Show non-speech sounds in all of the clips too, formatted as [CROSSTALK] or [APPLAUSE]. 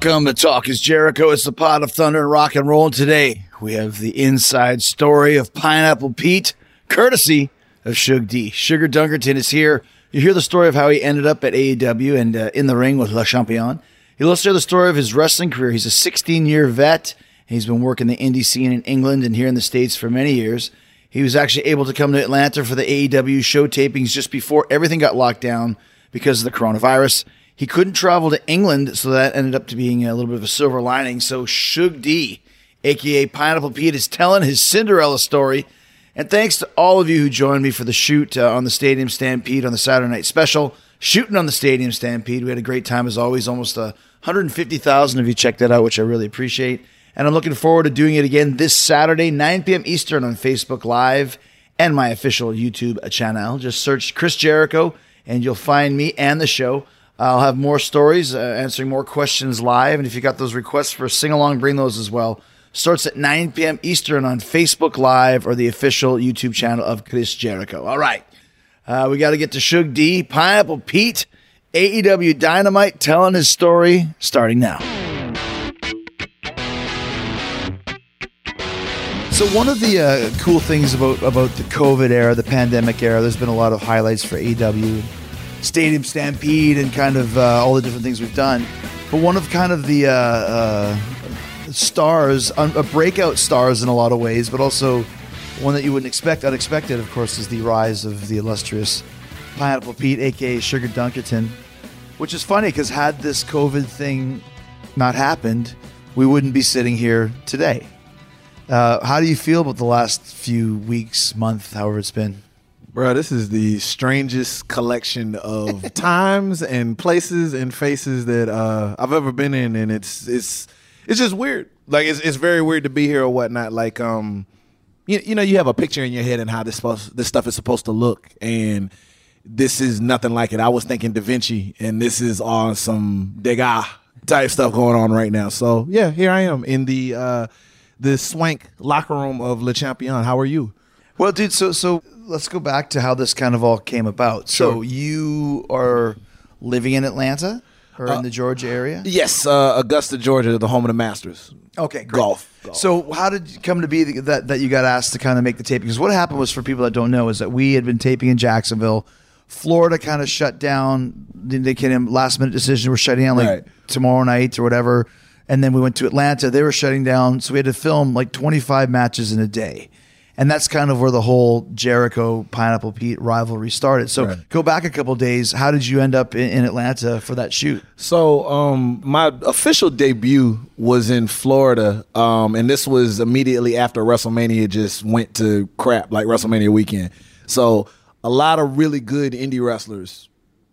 Welcome to Talk is Jericho. It's the pot of thunder and rock and roll. And today we have the inside story of Pineapple Pete, courtesy of Suge D. Sugar Dunkerton is here. You hear the story of how he ended up at AEW and uh, in the ring with Le Champion. You'll also the story of his wrestling career. He's a 16 year vet. He's been working the indie scene in England and here in the States for many years. He was actually able to come to Atlanta for the AEW show tapings just before everything got locked down because of the coronavirus. He couldn't travel to England, so that ended up to being a little bit of a silver lining. So Suge D, aka Pineapple Pete, is telling his Cinderella story. And thanks to all of you who joined me for the shoot uh, on the Stadium Stampede on the Saturday Night Special, shooting on the Stadium Stampede. We had a great time as always. Almost uh, 150,000 of you checked that out, which I really appreciate. And I'm looking forward to doing it again this Saturday, 9 p.m. Eastern on Facebook Live and my official YouTube channel. Just search Chris Jericho and you'll find me and the show. I'll have more stories, uh, answering more questions live. And if you got those requests for sing along, bring those as well. Starts at 9 p.m. Eastern on Facebook Live or the official YouTube channel of Chris Jericho. All right. Uh, we got to get to Suge D, Pineapple Pete, AEW Dynamite, telling his story starting now. So one of the uh, cool things about about the COVID era, the pandemic era, there's been a lot of highlights for AEW, Stadium Stampede, and kind of uh, all the different things we've done. But one of kind of the uh, uh, stars, uh, breakout stars in a lot of ways, but also one that you wouldn't expect, unexpected, of course, is the rise of the illustrious Pineapple Pete, aka Sugar Dunkerton. Which is funny because had this COVID thing not happened, we wouldn't be sitting here today. Uh, how do you feel about the last few weeks, month, however it's been? Bro, this is the strangest collection of [LAUGHS] times and places and faces that uh, I've ever been in, and it's it's it's just weird. Like it's it's very weird to be here or whatnot. Like um, you, you know, you have a picture in your head and how this supposed this stuff is supposed to look, and this is nothing like it. I was thinking Da Vinci, and this is all some Degas type stuff going on right now. So yeah, here I am in the. Uh, the swank locker room of Le Champion. How are you? Well, dude, so so let's go back to how this kind of all came about. So you are living in Atlanta or in the Georgia area? Yes, uh, Augusta, Georgia, the home of the Masters. Okay, great. Golf. Golf. So how did it come to be that that you got asked to kind of make the tape? Because what happened was, for people that don't know, is that we had been taping in Jacksonville. Florida kind of shut down. They came last minute decision. We're shutting down like Right. tomorrow night or whatever. And then we went to Atlanta. They were shutting down, so we had to film like 25 matches in a day. And that's kind of where the whole Jericho Pineapple Pete rivalry started. So Right. go back a couple days. How did you end up in, in Atlanta for that shoot? So, um, my official debut was in Florida, um, and this was immediately after WrestleMania just went to crap, like WrestleMania weekend. So, a lot of really good indie wrestlers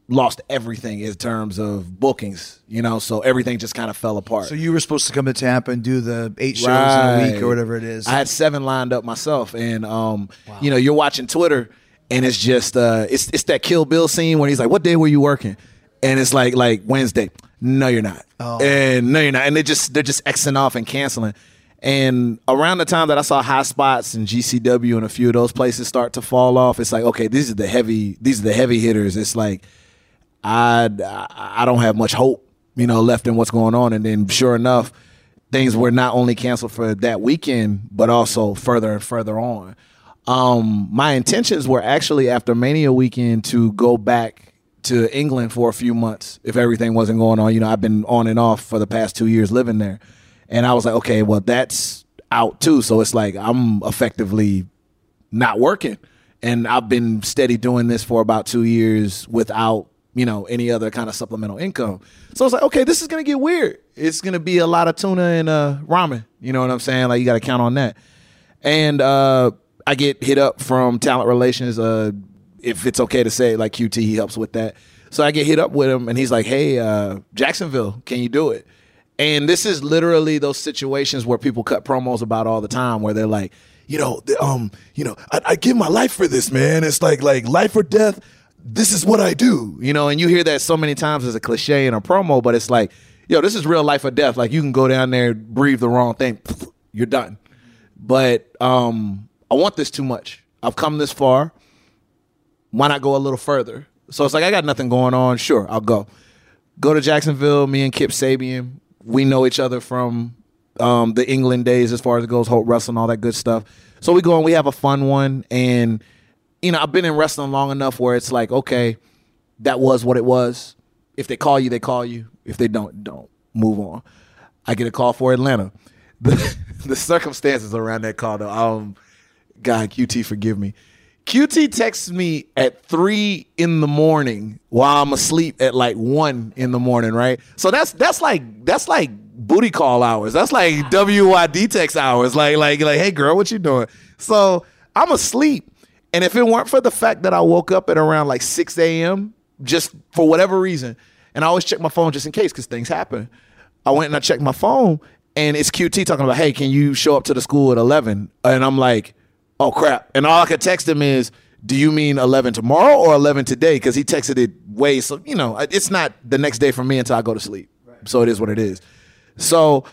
lost everything in terms of bookings, you know. So everything just kind of fell apart. So you were supposed to come to Tampa and do the eight shows in a week or whatever it is. I had seven lined up myself, and um, you know, you're watching Twitter, and it's just uh, it's it's that Kill Bill scene when he's like, "What day were you working?" And it's like like Wednesday. No, you're not. Oh. And no, you're not. And they just they're just xing off and canceling. And around the time that I saw Highspots and GCW and a few of those places start to fall off, it's like, okay, these are the heavy these are the heavy hitters. It's like I I don't have much hope, you know, left in what's going on. And then sure enough, things were not only canceled for that weekend, but also further and further on. Um, my intentions were actually after Mania weekend to go back to England for a few months if everything wasn't going on. You know, I've been on and off for the past two years living there. And I was like, okay, well, that's out too. So it's like I'm effectively not working. And I've been steady doing this for about two years without, you know, any other kind of supplemental income. So I was like, okay, this is gonna get weird. It's gonna be a lot of tuna and uh ramen. You know what I'm saying? Like you gotta count on that. And uh I get hit up from talent relations, uh, if it's okay to say, like QT, he helps with that. So I get hit up with him and he's like, Hey, uh, Jacksonville, can you do it? And this is literally those situations where people cut promos about all the time where they're like, you know, um, you know, I, I give my life for this, man. It's like like life or death. This is what I do, you know. And you hear that so many times as a cliche in a promo, but it's like, yo, this is real life or death. Like you can go down there, breathe the wrong thing, [LAUGHS] you're done. But um, I want this too much. I've come this far. Why not go a little further? So it's like I got nothing going on. Sure, I'll go. Go to Jacksonville. Me and Kip Sabian we know each other from um, the England days as far as it goes, Hope Wrestling, all that good stuff. So we go and we have a fun one. And, you know, I've been in wrestling long enough where it's like, okay, that was what it was. If they call you, they call you. If they don't, don't. Move on. I get a call for Atlanta. [LAUGHS] The, the circumstances around that call, though, um, God, QT, forgive me. QT texts me at three in the morning while I'm asleep at like one in the morning, right? So that's that's like that's like booty call hours. That's like WYD text hours. Like like like, hey girl, what you doing? So I'm asleep, and if it weren't for the fact that I woke up at around like 6 a.m. just for whatever reason, and I always check my phone just in case because things happen. I went and I checked my phone, and it's QT talking about, hey, can you show up to the school at 11? And I'm like oh crap. And all I could text him is, do you mean 11 tomorrow or 11 today? Because he texted it way, so, you know, it's not the next day for me until I go to sleep. Right. So it is what it is. So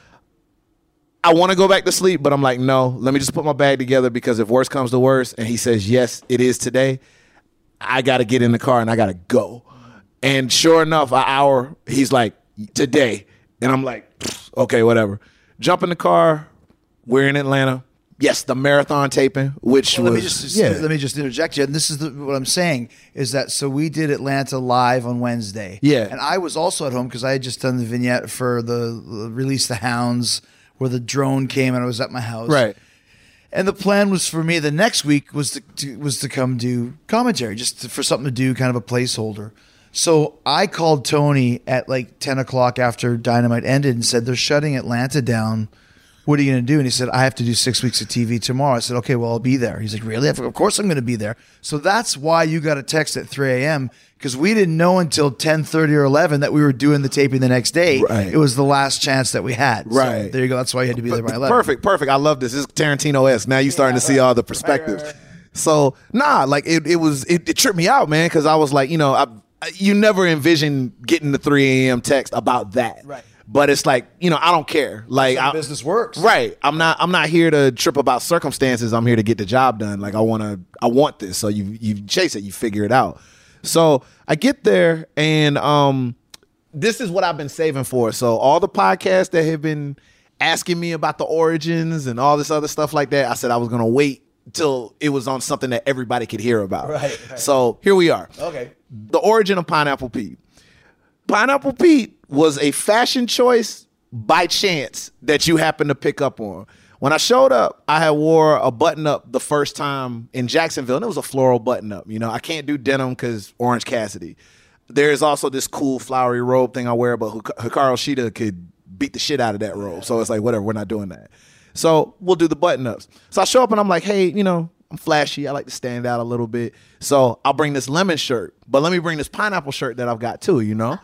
I want to go back to sleep, but I'm like, no, let me just put my bag together because if worse comes to worse and he says, yes, it is today, I got to get in the car and I got to go. And sure enough, an hour, he's like, today. And I'm like, okay, whatever. Jump in the car. We're in Atlanta Yes, the marathon taping, which well, was let me just yeah. let me just interject you. And this is the, what I'm saying is that so we did Atlanta live on Wednesday. Yeah, and I was also at home because I had just done the vignette for the, the release the Hounds, where the drone came and I was at my house. Right. And the plan was for me the next week was to, to was to come do commentary, just to, for something to do, kind of a placeholder. So I called Tony at like ten o'clock after Dynamite ended and said they're shutting Atlanta down what are you going to do? And he said, I have to do six weeks of TV tomorrow. I said, okay, well, I'll be there. He's like, really? Of course I'm going to be there. So that's why you got a text at 3 a.m. because we didn't know until 10:30 or 11 that we were doing the taping the next day. Right. It was the last chance that we had. Right. So there you go. That's why you had to be there by 11. Perfect, perfect. I love this. This is Tarantino-esque. Now you're starting yeah, to see all the perspectives. Right, right, so, nah, like it, it was, it, it tripped me out, man, because I was like, you know, I, you never envision getting the 3 a.m. text about that. Right. But it's like you know I don't care. Like I, business works, right? I'm not I'm not here to trip about circumstances. I'm here to get the job done. Like I want to I want this. So you you chase it, you figure it out. So I get there and um this is what I've been saving for. So all the podcasts that have been asking me about the origins and all this other stuff like that, I said I was gonna wait till it was on something that everybody could hear about. Right, right. So here we are. Okay. The origin of Pineapple Pete. Pineapple Pete was a fashion choice by chance that you happened to pick up on. When I showed up, I had wore a button up the first time in Jacksonville, and it was a floral button up. You know, I can't do denim because Orange Cassidy. There is also this cool flowery robe thing I wear, but Hikaru Shida could beat the shit out of that robe. So it's like, whatever, we're not doing that. So we'll do the button ups. So I show up and I'm like, hey, you know, I'm flashy. I like to stand out a little bit. So I'll bring this lemon shirt, but let me bring this pineapple shirt that I've got too, you know?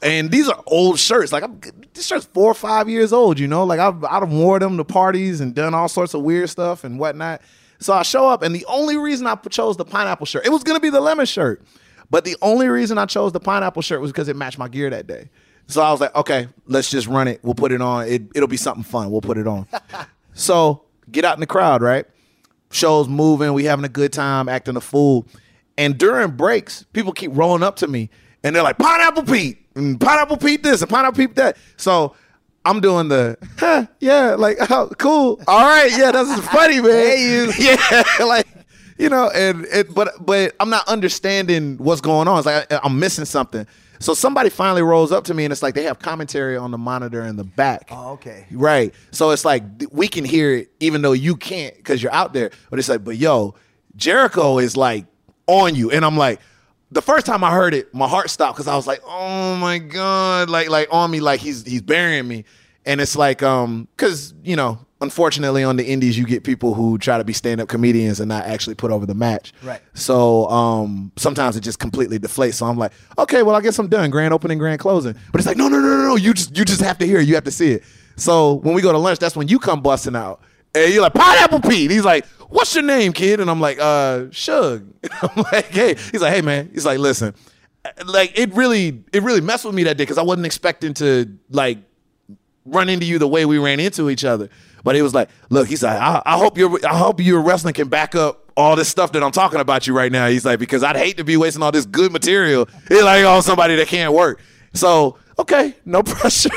And these are old shirts. Like I'm, this shirt's four or five years old. You know, like I've I've worn them to parties and done all sorts of weird stuff and whatnot. So I show up, and the only reason I chose the pineapple shirt, it was gonna be the lemon shirt, but the only reason I chose the pineapple shirt was because it matched my gear that day. So I was like, okay, let's just run it. We'll put it on. It, it'll be something fun. We'll put it on. [LAUGHS] so get out in the crowd, right? Shows moving. We having a good time, acting a fool. And during breaks, people keep rolling up to me and they're like, Pineapple Pete and pineapple Pete this and pineapple Pete that. So I'm doing the huh, yeah, like oh, cool. All right, yeah, that's funny, man. Hey, you, [LAUGHS] yeah, [LAUGHS] like you know, and it, but but I'm not understanding what's going on. It's like I, I'm missing something. So somebody finally rolls up to me and it's like they have commentary on the monitor in the back. Oh, okay. Right. So it's like we can hear it even though you can't because you're out there. But it's like, but yo, Jericho is like on you. And I'm like, the first time I heard it, my heart stopped because I was like, "Oh my god!" Like, like on me, like he's he's burying me, and it's like, um, because you know, unfortunately, on the indies, you get people who try to be stand up comedians and not actually put over the match. Right. So, um, sometimes it just completely deflates. So I'm like, okay, well, I guess I'm done. Grand opening, grand closing. But it's like, no, no, no, no, no. You just you just have to hear it. You have to see it. So when we go to lunch, that's when you come busting out. And you're like, Pineapple Pete. He's like, what's your name, kid? And I'm like, uh, Suge. [LAUGHS] I'm like, hey. He's like, hey, man. He's like, listen, like it really, it really messed with me that day because I wasn't expecting to like run into you the way we ran into each other. But he was like, look, he's like, I, I hope your, I hope your wrestling can back up all this stuff that I'm talking about you right now. He's like, because I'd hate to be wasting all this good material. He's like, on somebody that can't work. So okay, no [LAUGHS] pressure.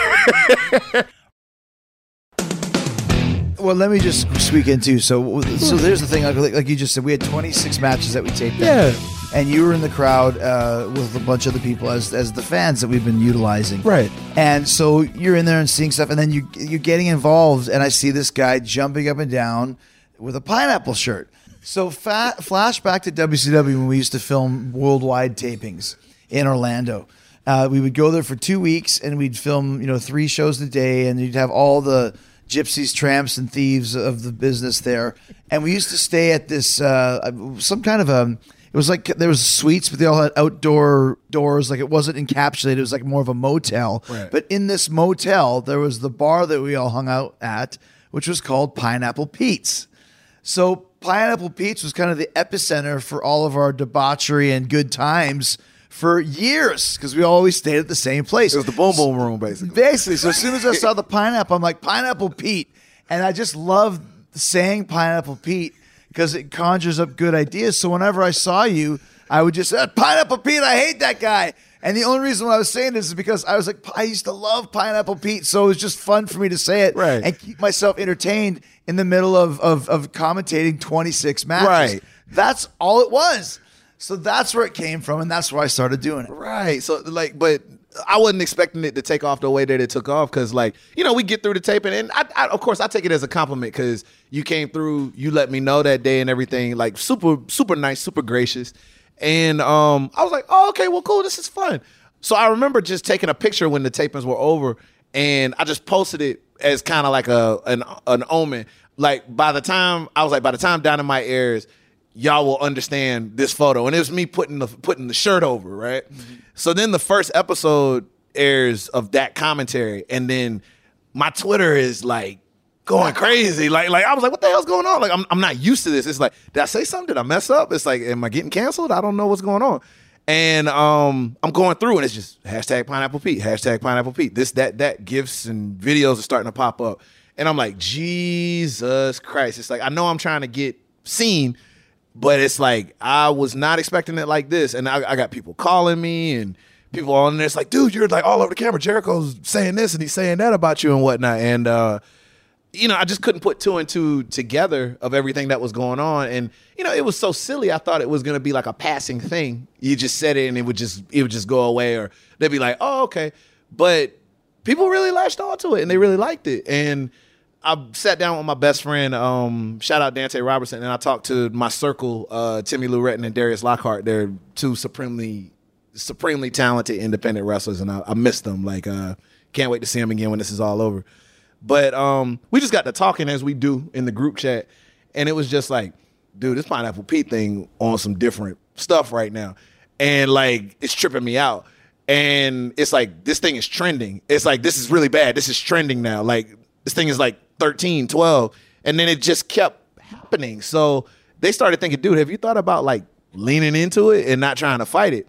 Well, let me just squeak in too. So, so there's the thing. Like, like you just said, we had 26 matches that we taped. Yeah. and you were in the crowd uh, with a bunch of the people as as the fans that we've been utilizing. Right. And so you're in there and seeing stuff, and then you you're getting involved, and I see this guy jumping up and down with a pineapple shirt. So fa- flashback to WCW when we used to film worldwide tapings in Orlando. Uh, we would go there for two weeks, and we'd film you know three shows a day, and you'd have all the gypsies, tramps, and thieves of the business there. And we used to stay at this uh, some kind of a. It was like there was suites, but they all had outdoor doors. Like it wasn't encapsulated. It was like more of a motel. Right. But in this motel, there was the bar that we all hung out at, which was called Pineapple Pete's. So Pineapple Pete's was kind of the epicenter for all of our debauchery and good times for years because we always stayed at the same place. It was the boom boom room, basically. Basically, so as soon as I saw the pineapple, I'm like Pineapple Pete, and I just love saying Pineapple Pete because it conjures up good ideas. So whenever I saw you, I would just say Pineapple Pete. I hate that guy. And the only reason why I was saying this is because I was like, I used to love Pineapple Pete, so it was just fun for me to say it Right. and keep myself entertained in the middle of of, of commentating 26 matches. Right. That's all it was. So that's where it came from, and that's where I started doing it. Right. So like, but I wasn't expecting it to take off the way that it took off because, like, you know, we get through the taping, and I, I of course, I take it as a compliment because you came through, you let me know that day and everything, like, super, super nice, super gracious, and um, I was like, oh, okay, well, cool, this is fun. So I remember just taking a picture when the tapings were over, and I just posted it as kind of like a an an omen. Like by the time I was like, by the time Dynamite airs, y'all will understand this photo. And it was me putting the putting the shirt over, right? So then the first episode airs of that commentary, and then my Twitter is like going crazy. Like, like I was like, what the hell's going on? Like, I'm I'm not used to this. It's like, did I say something? Did I mess up? It's like, am I getting canceled? I don't know what's going on. And um, I'm going through, and it's just hashtag Pineapple Pete, hashtag Pineapple Pete. This, that, that. Gifts and videos are starting to pop up, and I'm like, Jesus Christ! It's like I know I'm trying to get seen, but it's like I was not expecting it like this, and I, I got people calling me and people on there. It's like, dude, you're like all over the camera. Jericho's saying this and he's saying that about you and whatnot, and uh, you know, I just couldn't put two and two together of everything that was going on. And, you know, it was so silly. I thought it was to be like a passing thing. You just said it and it would just, it would just go away or they'd be like, oh, okay. But people really latched onto it and they really liked it. And I sat down with my best friend, um, shout out Dante Robertson, and I talked to my circle, uh, Timmy Lou Retton and Darius Lockhart. They're two supremely, supremely talented independent wrestlers, and I, I miss them. Like, uh, can't wait to see them again when this is all over. But um, we just got to talking as we do in the group chat, and it was just like, dude, this Pineapple Pete thing on some different stuff right now, and like it's tripping me out. And it's like this thing is trending. It's like this is really bad. This is trending now. Like this thing is like 13, 12, and then it just kept happening. So they started thinking, dude, have you thought about like leaning into it and not trying to fight it?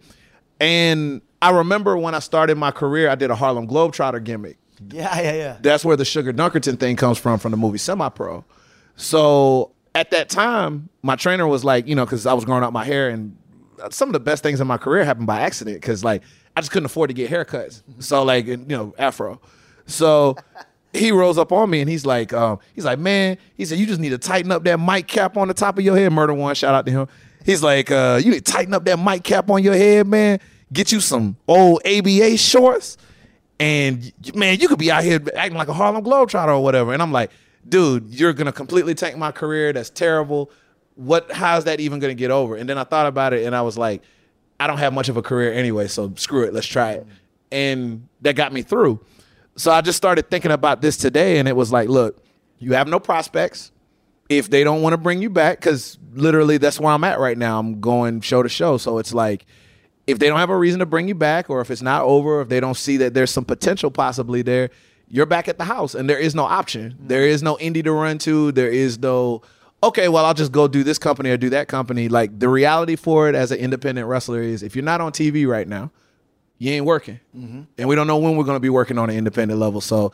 And I remember when I started my career, I did a Harlem Globetrotter gimmick Yeah, yeah, yeah. that's where the Sugar Dunkerton thing comes from from the movie Semi Pro. So at that time, my trainer was like, you know, because I was growing out my hair, and some of the best things in my career happened by accident because like I just couldn't afford to get haircuts. So like you know, afro. So he rolls up on me and he's like, um, he's like, man, he said, you just need to tighten up that mic cap on the top of your head. Murder one, shout out to him. He's like, uh, you need to tighten up that mic cap on your head, man. Get you some old ABA shorts and man, you could be out here acting like a Harlem Globetrotter or whatever. And I'm like, dude, you're gonna completely tank my career. That's terrible. What? How's that even gonna get over? And then I thought about it, and I was like, I don't have much of a career anyway, so screw it. Let's try it. And that got me through. So I just started thinking about this today, and it was like, look, you have no prospects. If they don't want to bring you back, because literally that's where I'm at right now. I'm going show to show. So it's like, if they don't have a reason to bring you back, or if it's not over, if they don't see that there's some potential possibly there, you're back at the house and there is no option. Mm-hmm. There is no indie to run to. There is no, okay, well, I'll just go do this company or do that company. Like the reality for it as an independent wrestler is if you're not on TV right now, you ain't working. And we don't know when we're going to be working on an independent level. So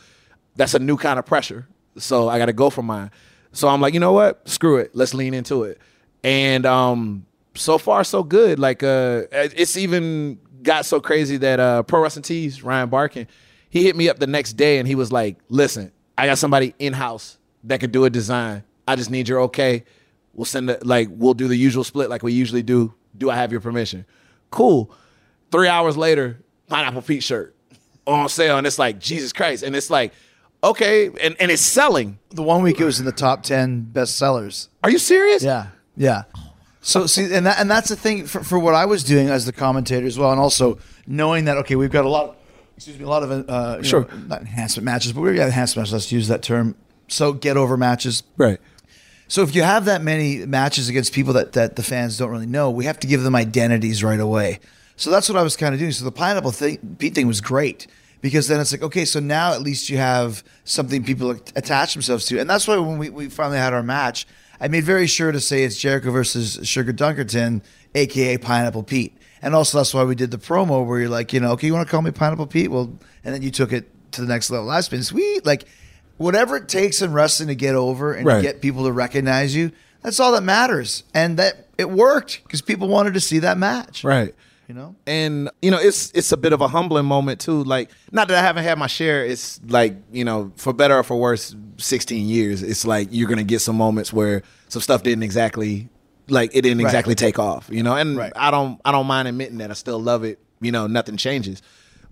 that's a new kind of pressure. So I got to go for mine. So I'm like, you know what? Screw it. Let's lean into it. And um, so far, so good. Like, uh, it's even got so crazy that uh, Pro Wrestling Tees, Ryan Barkan, he hit me up the next day and he was like, "Listen, I got somebody in house that could do a design. I just need your okay. We'll send it like we'll do the usual split like we usually do. Do I have your permission? Cool. Three hours later, Pineapple Pete shirt on sale, and it's like Jesus Christ, and it's like okay, and and it's selling. The one week it was in the top ten best sellers. Are you serious? Yeah, yeah. So see, and that and that's the thing for, for what I was doing as the commentator as well, and also knowing that okay, we've got a lot, excuse me, a lot of uh, Sure. know, not enhancement matches, but we've got enhancement matches. Let's use that term. So get over matches. Right. So if you have that many matches against people that, that the fans don't really know, we have to give them identities right away. So that's what I was kind of doing. So the pineapple thing, Pete thing was great because then it's like, okay, so now at least you have something people attach themselves to. And that's why when we, we finally had our match, I made very sure to say it's Jericho versus Sugar Dunkerton, aka Pineapple Pete. And also that's why we did the promo where you're like, you know, okay, you want to call me Pineapple Pete? Well, and then you took it to the next level. That's been sweet. Like whatever it takes in wrestling to get over and Right. get people to recognize you, that's all that matters. And that it worked because people wanted to see that match. Right. You know? and you know it's it's a bit of a humbling moment too like not that i haven't had my share it's like you know for better or for worse 16 years it's like you're gonna get some moments where some stuff didn't exactly like it didn't Right. exactly take off you know and Right. i don't i don't mind admitting that i still love it you know nothing changes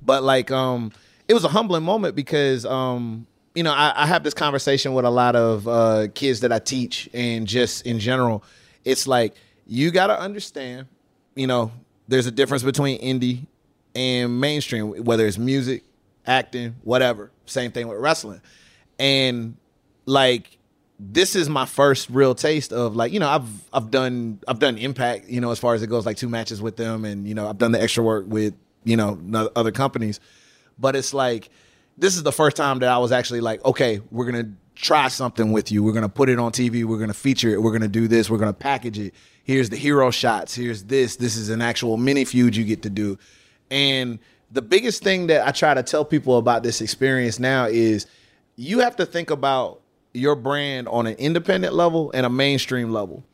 but like um it was a humbling moment because um you know i, I have this conversation with a lot of uh kids that i teach and just in general it's like you gotta understand you know, there's a difference between indie and mainstream, whether it's music, acting, whatever. Same thing with wrestling. And like this is my first real taste of like, you know, I've I've done I've done impact, you know, as far as it goes, like two matches with them and you know, I've done the extra work with, you know, other companies. But it's like this is the first time that I was actually like, okay, we're gonna try something with you. We're gonna put it on TV. We're gonna feature it. We're gonna do this. We're gonna package it. Here's the hero shots. Here's this. This is an actual mini feud you get to do. And the biggest thing that I try to tell people about this experience now is you have to think about your brand on an independent level and a mainstream level.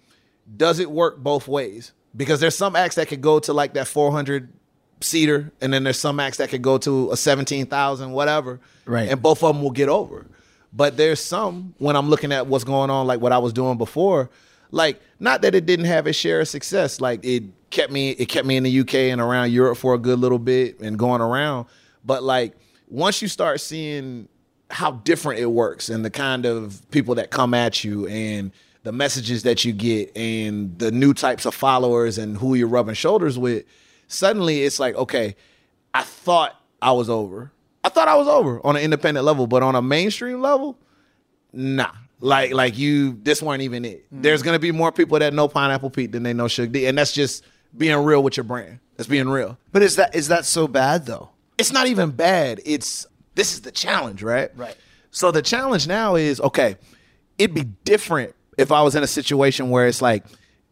Does it work both ways? Because there's some acts that could go to like that 400 seater, and then there's some acts that could go to a 17,000, whatever. Right. And both of them will get over. But there's some when I'm looking at what's going on, like what I was doing before, like not that it didn't have its share of success, like it kept me, it kept me in the UK and around Europe for a good little bit and going around. But like once you start seeing how different it works and the kind of people that come at you and the messages that you get and the new types of followers and who you're rubbing shoulders with, suddenly it's like, okay, I thought I was over. I thought I was over on an independent level, but on a mainstream level, nah. Like like you, this weren't even it. Mm. There's gonna be more people that know Pineapple Pete than they know Suge D, and that's just being real with your brand. That's being real. But is that is that so bad though? It's not even bad. It's this is the challenge, right? Right. So the challenge now is okay. It'd be different if I was in a situation where it's like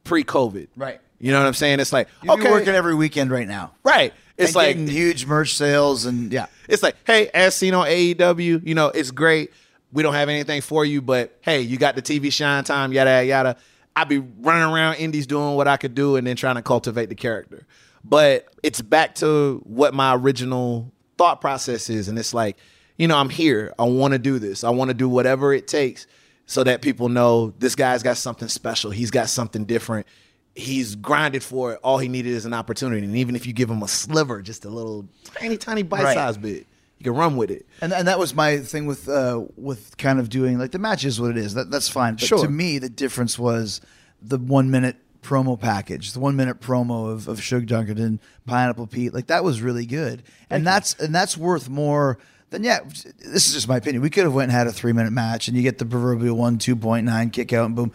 pre-COVID, Right. You know what I'm saying? It's like You'd okay, working every weekend right now. right. It's like huge merch sales and yeah. it's like, hey, as seen on AEW, you know, it's great. We don't have anything for you, but hey, you got the TV shine time, yada yada yada. I'd be running around indies doing what I could do and then trying to cultivate the character. But it's back to what my original thought process is. And it's like, you know, I'm here. I want to do this. I want to do whatever it takes so that people know this guy's got something special. He's got something different. He's grinded for it. All he needed is an opportunity. And even if you give him a sliver, just a little tiny, tiny bite Right. size bit, you can run with it. And and that was my thing with uh with kind of doing like the match is what it is. That that's fine. But Sure. to me the difference was the one minute promo package, the one minute promo of, of Suge Dunkerton, Pineapple Pete, like that was really good. And that's and that's worth more than yeah, this is just my opinion. We could have went and had a three minute match and you get the proverbial one, two point nine kick out and boom.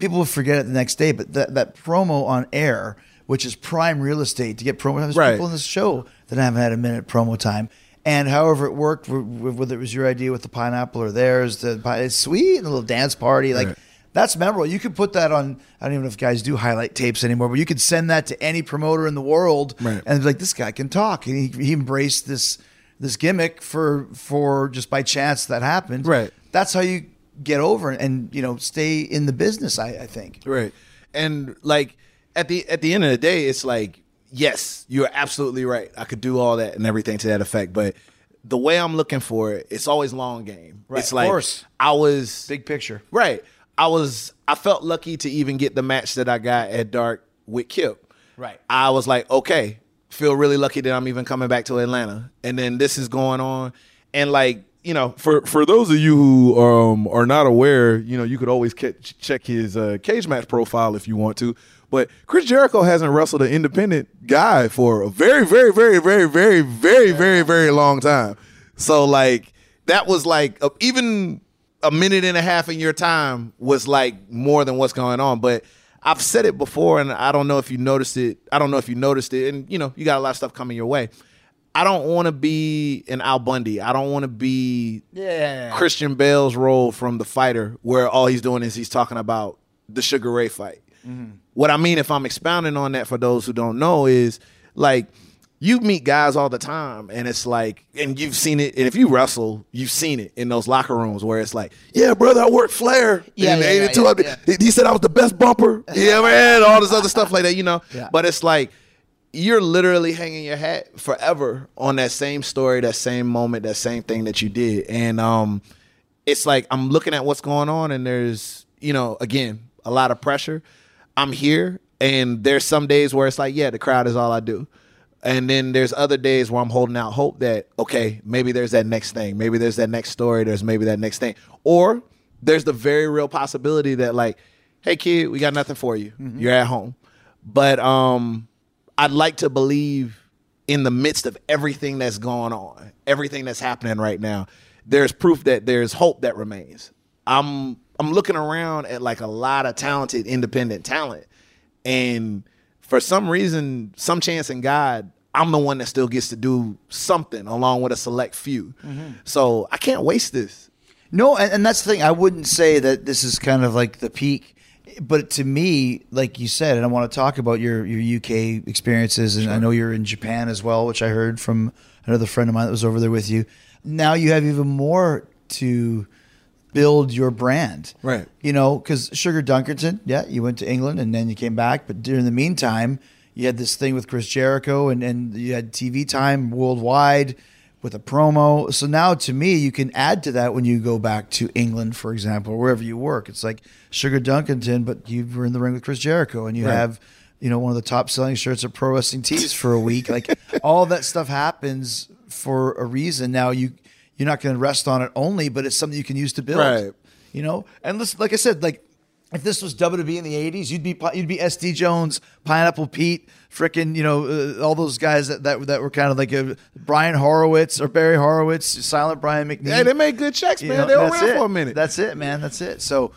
People will forget it the next day, but that that promo on air, which is prime real estate to get promo time, there's Right. people in this show that haven't had a minute promo time. And however it worked, wh- wh- whether it was your idea with the pineapple or theirs, the it's sweet, and a little dance party, like Right. that's memorable. You could put that on. I don't even know if guys do highlight tapes anymore, but you could send that to any promoter in the world, Right. and be like, this guy can talk, and he, he embraced this this gimmick for for just by chance that happened. Right. That's how you get over and you know stay in the business. I, I think. Right. And like at the at the end of the day, it's like yes, you're absolutely right. I could do all that and everything to that effect, but the way I'm looking for it, it's always long game. Right, it's of like course. I was Big picture. right. I was I felt lucky to even get the match that I got at Dark with Kip. Right. I was like, okay, feel really lucky that I'm even coming back to Atlanta. And then this is going on. And like, you know, For for those of you who um, are not aware, you know, you could always check his uh, cage match profile if you want to. But Chris Jericho hasn't wrestled an independent guy for a very, very, very, very, very, very, very, very long time. So like that was like a, even a minute and a half in your time was like more than what's going on. But I've said it before, and I don't know if you noticed it. I don't know if you noticed it, and you know you got a lot of stuff coming your way. I don't want to be an Al Bundy. I don't want to be Yeah. Christian Bale's role from The Fighter, where all he's doing is he's talking about the Sugar Ray fight. Mm-hmm. What I mean, if I'm expounding on that for those who don't know, is like you meet guys all the time, and it's like, and you've seen it, and if you wrestle, you've seen it in those locker rooms where it's like, Yeah, brother, I worked Flair. Yeah, in yeah, yeah, 82. yeah, yeah. He, said I was the best bumper. [LAUGHS] yeah, man, all this other stuff like that, you know. But it's like you're literally hanging your hat forever on that same story, that same moment, that same thing that you did. And um it's like I'm looking at what's going on and there's, you know, again, a lot of pressure. I'm here and there's some days where it's like, yeah, the crowd is all I do. And then there's other days where I'm holding out hope that okay, maybe there's that next thing, maybe there's that next story, there's maybe that next thing, or there's the very real possibility that like, hey kid, we got nothing for you, you're at home. But um, I'd like to believe in the midst of everything that's going on, everything that's happening right now, there's proof that there's hope that remains. I'm I'm looking around at like a lot of talented independent talent, and for some reason, some chance in God, I'm the one that still gets to do something along with a select few. Mm-hmm. So I can't waste this. No, and, and that's the thing. I wouldn't say that this is kind of like the peak, but to me, like you said, and I want to talk about your your UK experiences, and I know you're in Japan as well, which I heard from another friend of mine that was over there with you. Now you have even more to build your brand, Right. You know, because Sugar Dunkerton, yeah, you went to England and then you came back, but during the meantime, you had this thing with Chris Jericho, and and you had TV time worldwide with a promo. So now to me, you can add to that when you go back to England, for example, or wherever you work. It's like Sugar Dunkerton, but you were in the ring with Chris Jericho and you Right. have, you know, one of the top selling shirts at Pro Wrestling Tees for a week. Like all that stuff happens for a reason. Now you you're not going to rest on it only, but it's something you can use to build. Right. You know, and listen, like I said, like if this was WWE in the '80s, you'd be you'd be SD Jones, Pineapple Pete, frickin' you know uh, all those guys that, that that were kind of like a Brian Horowitz or Barry Horowitz, Silent Brian McNeil. Hey, they made good checks, You man. know, they were around it. for a minute. That's it, man. That's it. So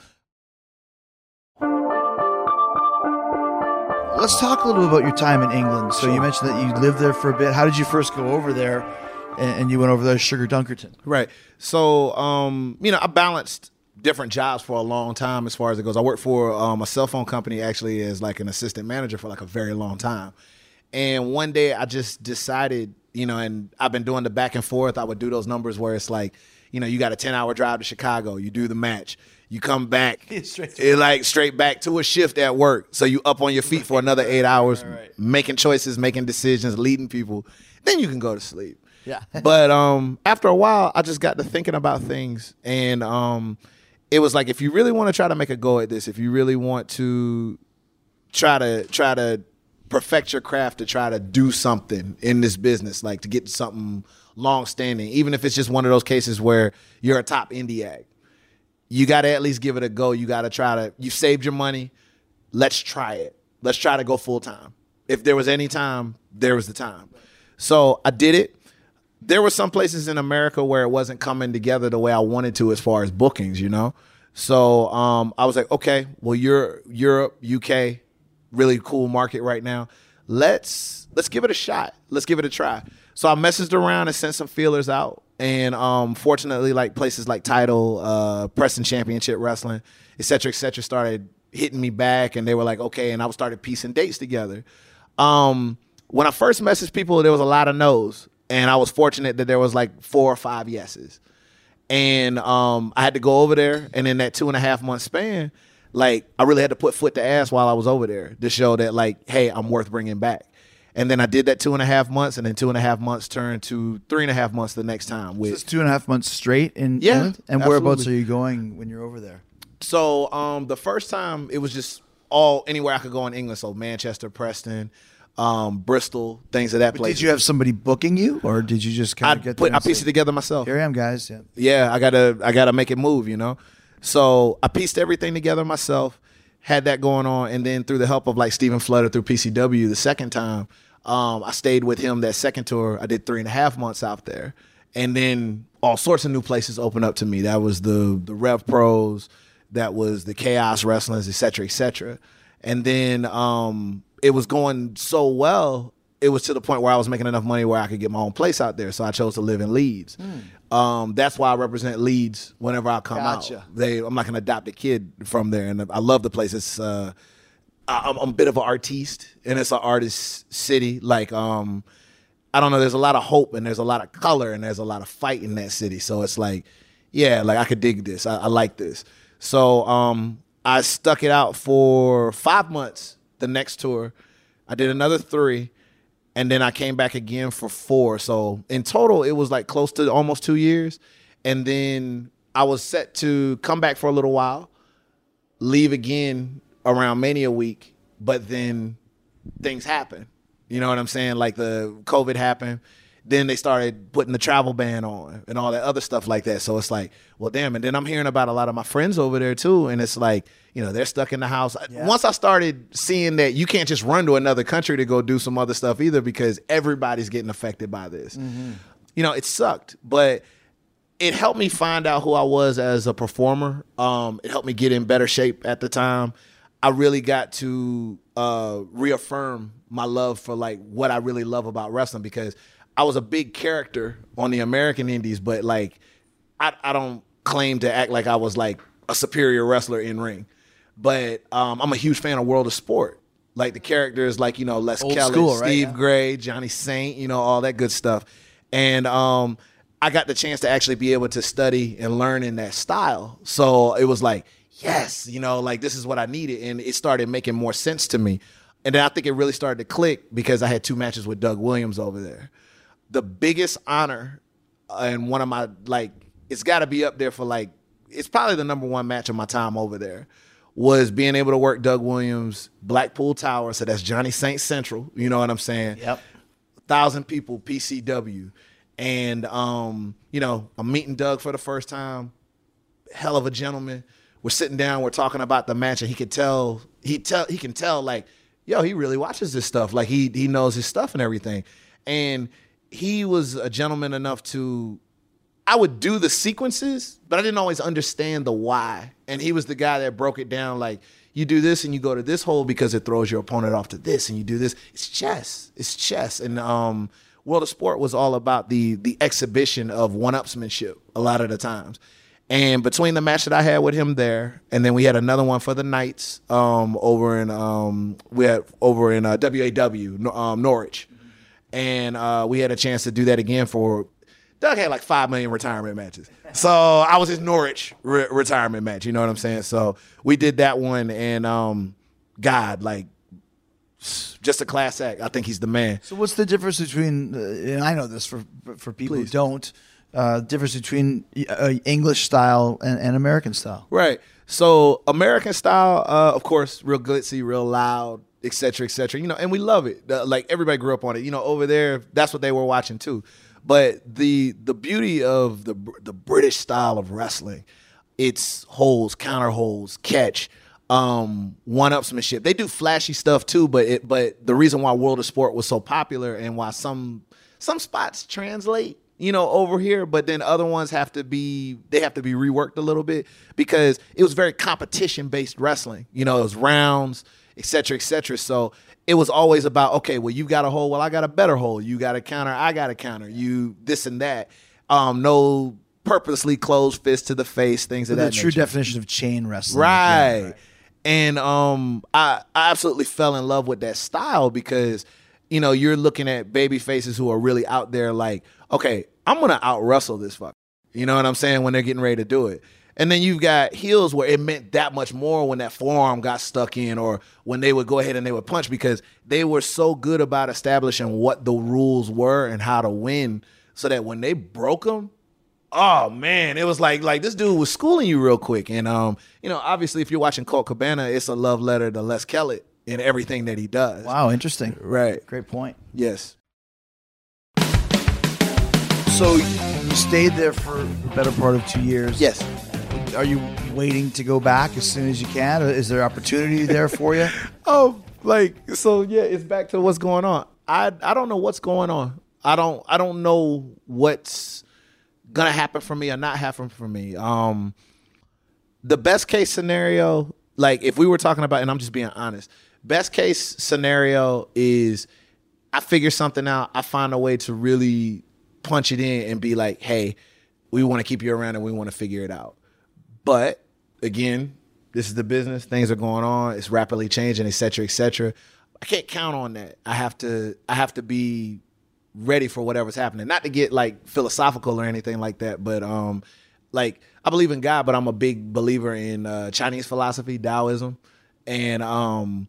let's talk a little bit about your time in England. So you mentioned that you lived there for a bit. How did you first go over there? And, and you went over there Sugar Dunkerton. Right. So, um, you know, I balanced different jobs for a long time as far as it goes. I worked for um, a cell phone company actually as like an assistant manager for like a very long time. And one day I just decided, you know, and I've been doing the back and forth. I would do those numbers where it's like, you know, you got a 10 hour drive to Chicago, you do the match, you come back, [LAUGHS] Straight it like straight back to a shift at work. So you up on your feet for another eight hours, [LAUGHS] making choices, making decisions, leading people. Then you can go to sleep. Yeah. [LAUGHS] but um, after a while, I just got to thinking about things, and um, it was like if you really want to try to make a go at this, if you really want to try to try to perfect your craft to try to do something in this business, like to get something long standing, even if it's just one of those cases where you're a top indie act. You got to at least give it a go. You got to try to. You saved your money. Let's try it. Let's try to go full time. If there was any time, there was the time. So I did it. There were some places in America where it wasn't coming together the way I wanted to as far as bookings, you know. So um, I was like, okay, well, you're Europe, UK, really cool market right now. Let's let's give it a shot. Let's give it a try. So I messaged around and sent some feelers out, and um, fortunately, like places like Title, uh, Preston Championship Wrestling, et cetera, et cetera, started hitting me back, and they were like, okay, and I started piecing dates together. Um, when I first messaged people, there was a lot of no's, and I was fortunate that there was like four or five yeses and um, I had to go over there. And in that two and a half month span, like I really had to put foot to ass while I was over there to show that like, hey, I'm worth bringing back. And then I did that two and a half months, and then two and a half months turned to three and a half months the next time. With Just two and a half months straight in Yeah, England? And whereabouts are you going when you're over there? So um, the first time it was just all anywhere I could go in England. So Manchester, Preston, um, Bristol, things of that place. Did you have somebody booking you, or did you just I kind of get put I pieced it together myself. Here I am, guys. Yeah. Yeah, I gotta I gotta make it move, you know. So I pieced everything together myself, had that going on, and then through the help of like Stephen Fludder through PCW the second time, um, I stayed with him that second tour. I did three and a half months out there, and then all sorts of new places opened up to me. That was the the Rev Pros, that was the Chaos Wrestlers, et cetera, et cetera. And then um, it was going so well it was to the point where I was making enough money where I could get my own place out there. So I chose to live in Leeds. Um, that's why I represent Leeds whenever I come Gotcha. out. They, I'm like an adopted kid from there, and I love the place. It's uh, I- I'm, I'm a bit of an artiste, and it's an artist city. Like um, I don't know. There's a lot of hope, and there's a lot of color, and there's a lot of fight in that city. So it's like, yeah, like I could dig this. I, I like this. So um, I stuck it out for five months. The next tour, I did another three, and then I came back again for four. So in total, it was like close to almost two years. And then I was set to come back for a little while, leave again around Mania week, but then things happen. You know what I'm saying? Like the COVID happened. Then they started putting the travel ban on and all that other stuff like that. So it's like, well, damn. And then I'm hearing about a lot of my friends over there too. And it's like, you know, they're stuck in the house. Once I started seeing that you can't just run to another country to go do some other stuff either because everybody's getting affected by this. You know, it sucked. But it helped me find out who I was as a performer. Um, it helped me get in better shape at the time. I really got to uh, reaffirm my love for like what I really love about wrestling because I was a big character on the American Indies, but like I, I don't claim to act like I was like a superior wrestler in ring. But um, I'm a huge fan of World of Sport. Like the characters, like you know Les Old Kellett, school, right? Steve Yeah. Grey, Johnny Saint, you know, all that good stuff. And um, I got the chance to actually be able to study and learn in that style. So it was like, yes, you know, like this is what I needed. And it started making more sense to me. And then I think it really started to click because I had two matches with Doug Williams over there. The biggest honor and one of my, like, it's got to be up there for like, it's probably the number one match of my time over there was being able to work Doug Williams, Blackpool Tower. So that's Johnny Saint Central. You know what I'm saying? Yep. thousand people PCW, and um, you know, I'm meeting Doug for the first time. Hell of a gentleman. We're sitting down, we're talking about the match, and he could tell he tell he can tell like, yo, he really watches this stuff. Like he he knows his stuff and everything. And he was a gentleman enough to I would do the sequences, but I didn't always understand the why. And he was the guy that broke it down like you do this and you go to this hole because it throws your opponent off to this and you do this. It's chess. It's chess. And um World of Sport was all about the the exhibition of one-upsmanship a lot of the times. And between the match that I had with him there, and then we had another one for the Knights um, over in um, we had over in uh, WAW um, Norwich, and uh, we had a chance to do that again for Doug had like five million retirement matches. So I was his Norwich re- retirement match. You know what I'm saying? So we did that one, and um, God, like, just a class act. I think he's the man. So what's the difference between? Uh, and I know this for for people who don't. Uh, difference between uh, English style and, and American style. Right. So American style, uh, of course, real glitzy, real loud, et cetera, et cetera. You know, and we love it. The- like everybody grew up on it. You know, over there, that's what they were watching too. But the the beauty of the the British style of wrestling, it's holds, counter holds, catch, um, one upsmanship. They do flashy stuff too, but it but the reason why World of Sport was so popular and why some some spots translate you know over here but then other ones have to be they have to be reworked a little bit because it was very competition based wrestling you know it was rounds et cetera et cetera so it was always about okay well you got a hole well i got a better hole you got a counter i got a counter you this and that um no purposely closed fist to the face things of The that true nature. definition of chain wrestling. Right. And um I, I absolutely fell in love with that style because you know, you're looking at baby faces who are really out there like, okay, I'm gonna out wrestle this fuck. You know what I'm saying? When they're getting ready to do it. And then you've got heels where it meant that much more when that forearm got stuck in or when they would go ahead and they would punch because they were so good about establishing what the rules were and how to win so that when they broke them, oh man, it was like like this dude was schooling you real quick. And um, you know, obviously if you're watching Colt Cabana, it's a love letter to Les Kellett in everything that he does. Wow, interesting. Right. Great point. Yes. So you stayed there for the better part of two years. Yes. Are you waiting to go back as soon as you can? Is there opportunity there for you? [LAUGHS] Oh, like so yeah, it's back to what's going on. I I don't know what's going on. I don't I don't know what's gonna happen for me or not happen for me. Um the best case scenario, like if we were talking about and I'm just being honest, best case scenario is I figure something out, I find a way to really punch it in and be like, hey, we want to keep you around and we want to figure it out. But again, this is the business. Things are going on. It's rapidly changing, et cetera, et cetera. I can't count on that. I have to. I have to be ready for whatever's happening. Not to get like philosophical or anything like that, but um, like I believe in God, but I'm a big believer in uh, Chinese philosophy, Taoism, and um,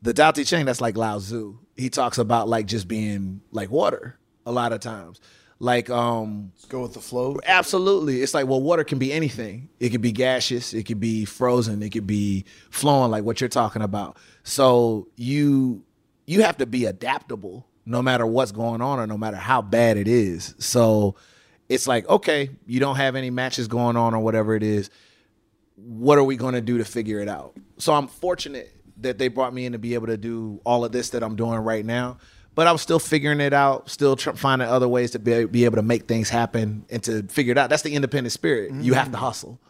the Tao Te Ching. That's like Lao Tzu. He talks about like just being like water a lot of times. Like um Go with the flow. absolutely. It's like well water can be anything. It could be gaseous, it could be frozen, it could be flowing like what you're talking about. So you you have to be adaptable no matter what's going on or no matter how bad it is. So it's like okay, you don't have any matches going on or whatever it is. What are we going to do to figure it out? So I'm fortunate that they brought me in to be able to do all of this that I'm doing right now but I was still figuring it out, still tr- finding other ways to be, be able to make things happen and to figure it out. That's the independent spirit. You have to hustle.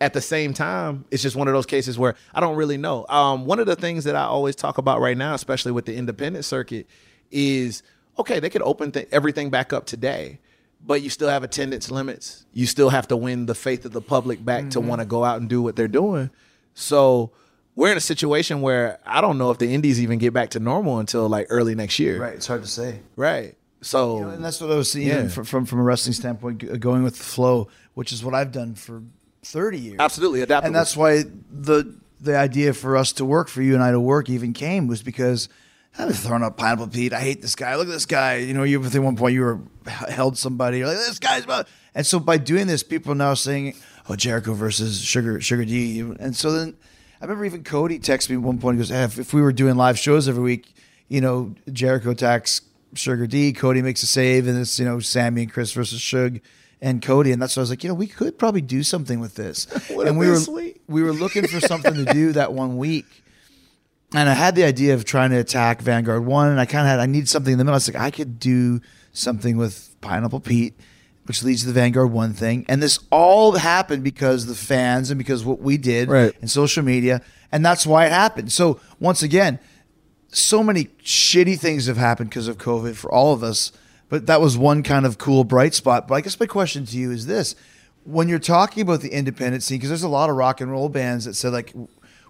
At the same time, it's just one of those cases where I don't really know. Um, one of the things that I always talk about right now, especially with the independent circuit, is okay, they could open th- everything back up today, but you still have attendance limits. You still have to win the faith of the public back to want to go out and do what they're doing. So we're in a situation where I don't know if the indies even get back to normal until like early next year. Right. It's hard to say. Right. So And that's what I was seeing Yeah. from, from from a wrestling standpoint, going with the flow, which is what I've done for thirty years. absolutely adaptable. and that's why the the idea for us to work, for you and I to work, even came was because I was throwing up Pineapple Pete. I hate this guy. Look at this guy. You know, you at one point you were held somebody. You're like this guy's about. And so by doing this, people are now saying, "Oh, Jericho versus Sugar Sugar D." And so then remember even Cody texted me at one point. He goes, if, "If we were doing live shows every week, you know, Jericho attacks Sugar D, Cody makes a save, and it's you know Sammy and Chris versus Suge." And Cody, and that's why I was like, you know, we could probably do something with this. [LAUGHS] And we were sweet. we were looking for something to do that one week. And I had the idea of trying to attack Vanguard One, and I kind of had I need something in the middle. I was like, I could do something with Pineapple Pete, which leads to the Vanguard One thing. And this all happened because the fans and because what we did Right. and social media, and that's why it happened. So once again, so many shitty things have happened because of COVID for all of us. But that was one kind of cool bright spot. But I guess my question to you is this: when you're talking about the independent scene, because there's a lot of rock and roll bands that said like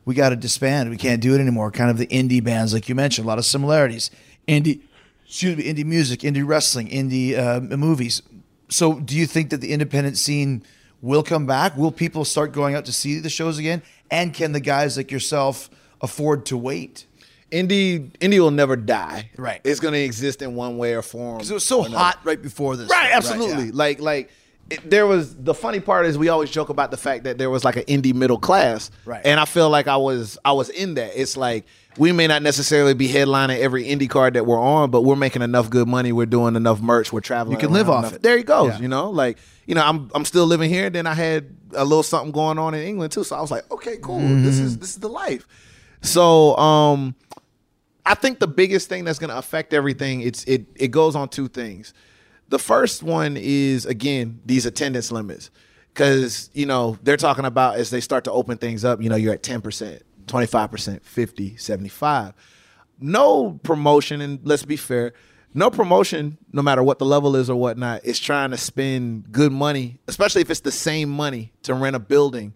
we got to disband, we can't do it anymore. Kind of the indie bands, like you mentioned, a lot of similarities. Indie, excuse me, indie music, indie wrestling, indie uh, movies. So, do you think that the independent scene will come back? Will people start going out to see the shows again? And can the guys like yourself afford to wait? indie indie will never die. Right. It's going to exist in one way or form. Because it was so hot right before this. Right, absolutely. yeah. Like like it, there was the funny part is we always joke about the fact that there was like an indie middle class. Right. And I feel like I was I was in that. It's like we may not necessarily be headlining every indie card that we're on, but we're making enough good money. We're doing enough merch. We're traveling. You can live off enough. it. There he goes. Yeah. You know, like you know, I'm I'm still living here. Then I had a little something going on in England too. So I was like, okay, cool. This Mm-hmm. is this is the life. So um, I think the biggest thing that's going to affect everything it's it it goes on two things. The first one is again these attendance limits cuz you know they're talking about as they start to open things up, you know, you're at 10%, 25%, 50, 75. No promotion and let's be fair, no promotion no matter what the level is or whatnot is trying to spend good money, especially if it's the same money to rent a building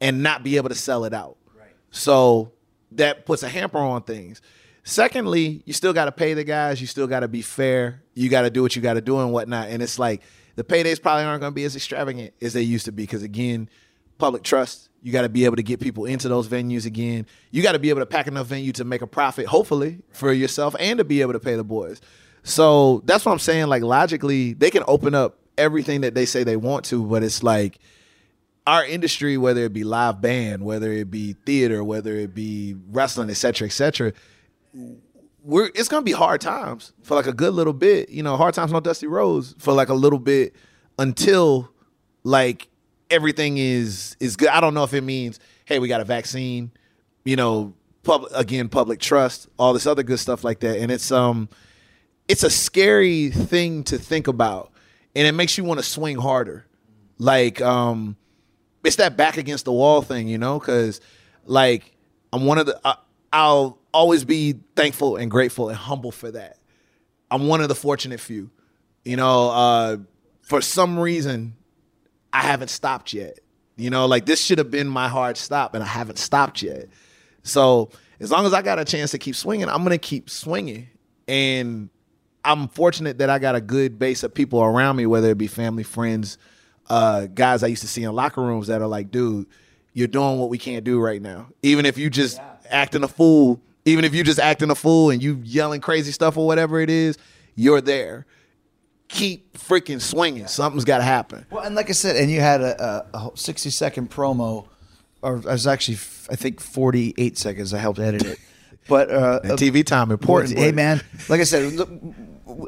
and not be able to sell it out. Right. So that puts a hamper on things. Secondly, you still got to pay the guys. You still got to be fair. You got to do what you got to do and whatnot. And it's like The paydays probably aren't going to be as extravagant as they used to be because again, public trust. You got to be able to get people into those venues again. You got to be able to pack enough venue to make a profit, hopefully, for yourself and to be able to pay the boys. So that's what I'm saying. Like logically, they can open up everything that they say they want to, but it's like our industry, whether it be live band, whether it be theater, whether it be wrestling, et cetera, et cetera, we're it's gonna be hard times for like a good little bit. You know, hard times on dusty roads for like a little bit until like everything is is good. I don't know if it means hey, we got a vaccine, you know, public again, public trust, all this other good stuff like that, and it's um, it's a scary thing to think about, and it makes you want to swing harder, like um, it's that back against the wall thing, you know, because like I'm one of the I, I'll always be thankful and grateful and humble for that. I'm one of the fortunate few, you know. Uh, for some reason, I haven't stopped yet. You know, like this should have been my hard stop, and I haven't stopped yet. So as long as I got a chance to keep swinging, I'm gonna keep swinging. And I'm fortunate that I got a good base of people around me, whether it be family, friends, uh, guys I used to see in locker rooms that are like, dude, you're doing what we can't do right now. Even if you just acting a fool, even if you just acting a fool and you yelling crazy stuff or whatever it is, you're there keep freaking swinging. Something's got to happen. Well, and like I said, and you had a, a, a 60 second promo, or it was actually, I think, 48 seconds. I helped edit it. But uh, [LAUGHS] TV time important. Hey man, like I said, look,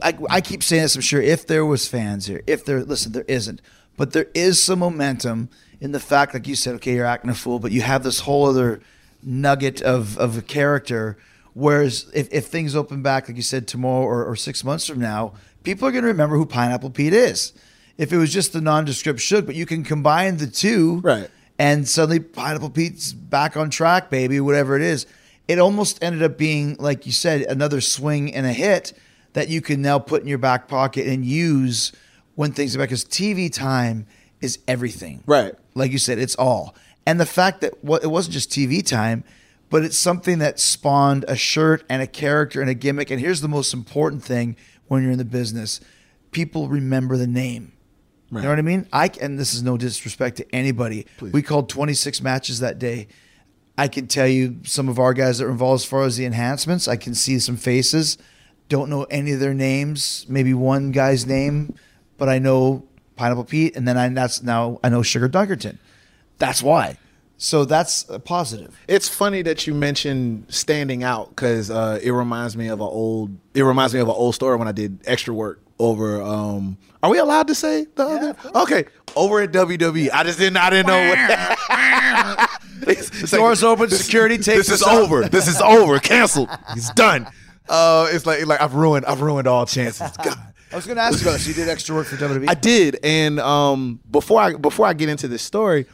I, I keep saying this. I'm sure if there was fans here, if there, listen, there isn't, but there is some momentum in the fact, like you said, okay, you're acting a fool, but you have this whole other nugget of of a character. Whereas if, if things open back, like you said, tomorrow or, or six months from now, people are going to remember who Pineapple Pete is. If it was just the nondescript Suge, but you can combine the two, Right. and suddenly Pineapple Pete's back on track, baby, whatever it is. It almost ended up being, like you said, another swing and a hit that you can now put in your back pocket and use when things are back. Because TV time is everything. Right. Like you said, it's all. And the fact that what it wasn't just TV time, but it's something that spawned a shirt and a character and a gimmick. And here's the most important thing when you're in the business people remember the name. You know what I mean? I and this is no disrespect to anybody. We called 26 matches that day. I can tell you some of our guys that were involved as far as the enhancements. I can see some faces. Don't know any of their names. Maybe one guy's name, but I know Pineapple Pete, and then I that's now I know Sugar Dunkerton. That's why. So that's a positive. It's funny that you mentioned standing out because uh, it reminds me of an old. It reminds me of an old story when I did extra work over. Um, are we allowed to say the other? Okay, over at WWE. I just didn't. I didn't know. what [LAUGHS] It's- it's like, Doors open, security takes This is us out. over. This is over. Canceled. It's done. [LAUGHS] Uh, it's like like I've ruined. I've ruined all chances. God. I was going to ask you about this. You did extra work for? WWE. I did, and um, before I before I get into this story,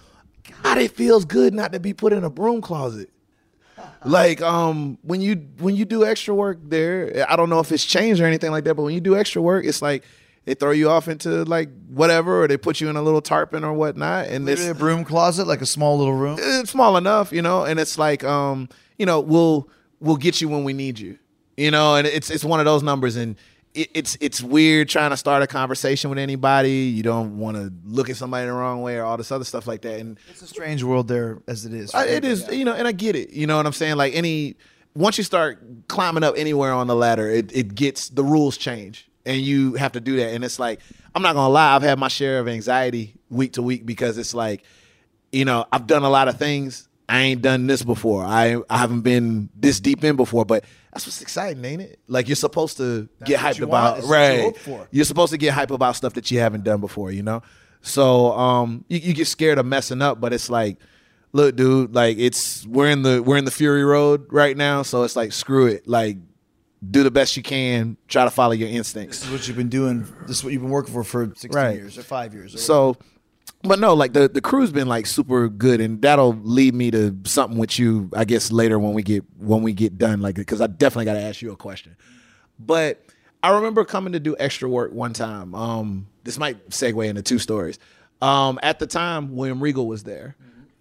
God, it feels good not to be put in a broom closet. Like um, when you when you do extra work there, I don't know if it's changed or anything like that, but when you do extra work, it's like they throw you off into like whatever, or they put you in a little tarpon or whatnot, and Literally it's a broom closet, like a small little room. it's small enough, you know, and it's like um, you know, we'll we'll get you when we need you. You know, and it's it's one of those numbers and it, it's it's weird trying to start a conversation with anybody. You don't want to look at somebody the wrong way or all this other stuff like that. And It's a strange world there as it is. I, it is, you know, and I get it. You know what I'm saying? Like any once you start climbing up anywhere on the ladder, it, it gets the rules change. And you have to do that. And it's like, I'm not gonna lie, I've had my share of anxiety week to week because it's like, you know, I've done a lot of things. I ain't done this before. I I haven't been this deep in before, but that's what's exciting, ain't it? Like you're supposed to get hyped about, what you right? You're supposed to get hype about stuff that you haven't done before, you know. So um, you, you get scared of messing up, but it's like, look, dude, like it's we're in the we're in the Fury Road right now, so it's like screw it, like do the best you can, try to follow your instincts. This is what you've been doing. This is what you've been working for for 16 Right. years or five years. Or So, but no, like the the crew's been like super good, and that'll lead me to something with you, I guess later when we get when we get done, like because I definitely got to ask you a question. But I remember coming to do extra work one time. Um, this might segue into two stories. Um, at the time, William Regal was there,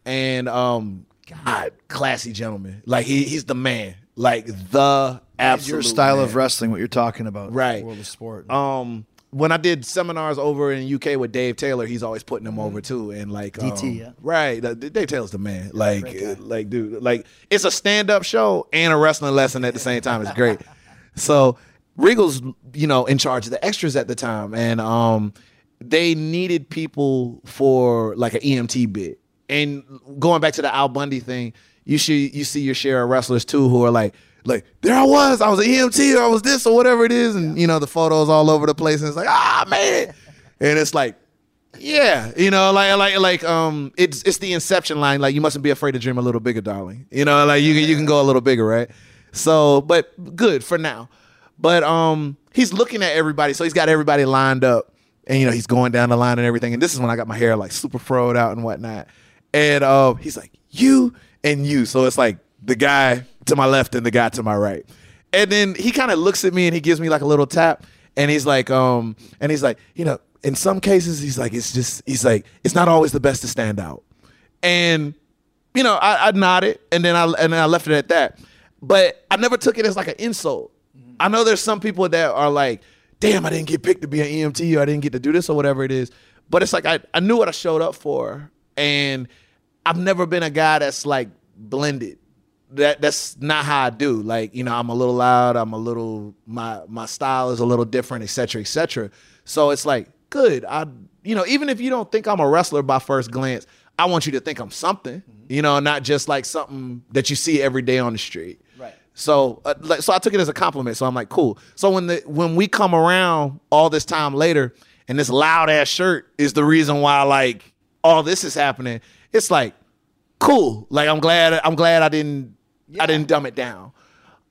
and um, God, classy gentleman, like he, he's the man, like the absolute your style man. of wrestling, what you're talking about, Right. World of sport. Um, when I did seminars over in UK with Dave Taylor, he's always putting them over too, and like DT, um, yeah. right. Dave Taylor's the man. Like, like, dude, like it's a stand up show and a wrestling lesson at the same time. It's great. [LAUGHS] so Regal's, you know, in charge of the extras at the time, and um, they needed people for like an EMT bit. And going back to the Al Bundy thing, you should you see your share of wrestlers too who are like, like there I was, I was an EMT, or I was this or whatever it is, and you know the photos all over the place, and it's like ah man, [LAUGHS] and it's like. Yeah, you know, like like like um, it's it's the inception line. Like you mustn't be afraid to dream a little bigger, darling. You know, like you can you can go a little bigger, right? So, but good for now. But um, he's looking at everybody, so he's got everybody lined up, and you know he's going down the line and everything. And this is when I got my hair like super froed out and whatnot. And uh, he's like, you and you. So it's like the guy to my left and the guy to my right. And then he kind of looks at me and he gives me like a little tap. And he's like, um, and he's like, you know, in some cases, he's like, it's just, he's like, it's not always the best to stand out. And you know, I, I nodded and then I and then I left it at that. But I never took it as like an insult. I know there's some people that are like, damn, I didn't get picked to be an EMT or I didn't get to do this or whatever it is. But it's like I, I knew what I showed up for. And I've never been a guy that's like blended. That that's not how I do. Like, you know, I'm a little loud, I'm a little my my style is a little different, et cetera, et cetera. So it's like, good. I you know, even if you don't think I'm a wrestler by first glance, I want you to think I'm something, you know, not just like something that you see every day on the street. Right. So, uh, like, so I took it as a compliment. So I'm like, cool. So when the when we come around all this time later, and this loud ass shirt is the reason why like all this is happening, it's like cool. Like I'm glad I'm glad I didn't I didn't dumb it down.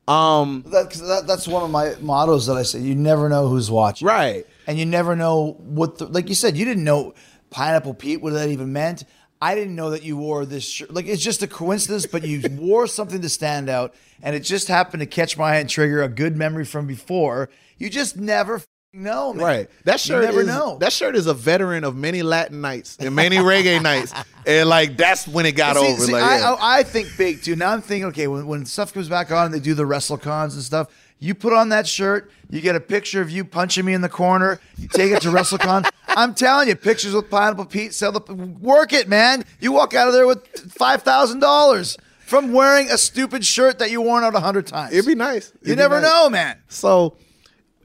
Um, That, 'cause that, that's one of my mottos that I say. You never know who's watching. right. and you never know what the, like you said you didn't know pineapple pete what that even meant i didn't know that you wore this shirt like it's just a coincidence but you [LAUGHS] wore something to stand out and it just happened to catch my eye and trigger a good memory from before you just never know man. Right. That shirt you never is, know That shirt is a veteran of many Latin nights and many reggae nights. [LAUGHS] And like that's when it got See- over. see, like, I, yeah. I, I think big too. Now I'm thinking, okay, when, when stuff comes back on and they do the wrestle cons and stuff, you put on that shirt, you get a picture of you punching me in the corner, you take it to WrestleCon. [LAUGHS] I'm telling you, pictures with Pineapple Pete, sell the work it, man. You walk out of there with five thousand dollars from wearing a stupid shirt that you worn out a hundred times. It'd be nice. It'd you never nice. know, man. So,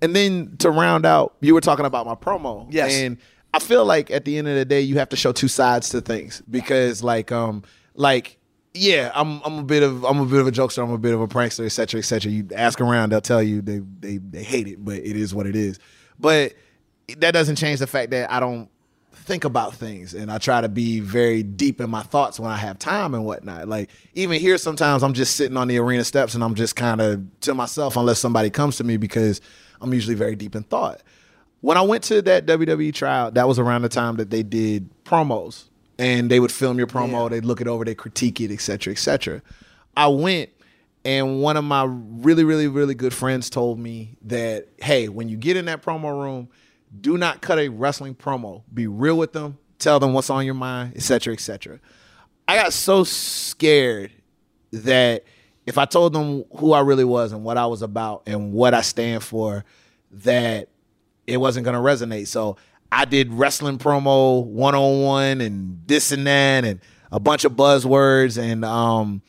and then to round out, you were talking about my promo. Yes. And I feel like at the end of the day, you have to show two sides to things because, like, um, like, yeah, I'm I'm a bit of I'm a bit of a jokester, I'm a bit of a prankster, et cetera, et cetera. You ask around, they'll tell you they they they hate it, but it is what it is. But that doesn't change the fact that I don't think about things and I try to be very deep in my thoughts when I have time and whatnot. Like even here sometimes I'm just sitting on the arena steps and I'm just kind of to myself unless somebody comes to me because I'm usually very deep in thought. When I went to that WWE trial, that was around the time that they did promos and they would film your promo, they'd look it over, they critique it, et cetera, et cetera. I went and one of my really, really, really good friends told me that, hey, when you get in that promo room, do not cut a wrestling promo. Be real with them. Tell them what's on your mind, et cetera, et cetera. I got so scared that if I told them who I really was and what I was about and what I stand for, that it wasn't going to resonate. So I did wrestling promo one on one and this and that and a bunch of buzzwords and um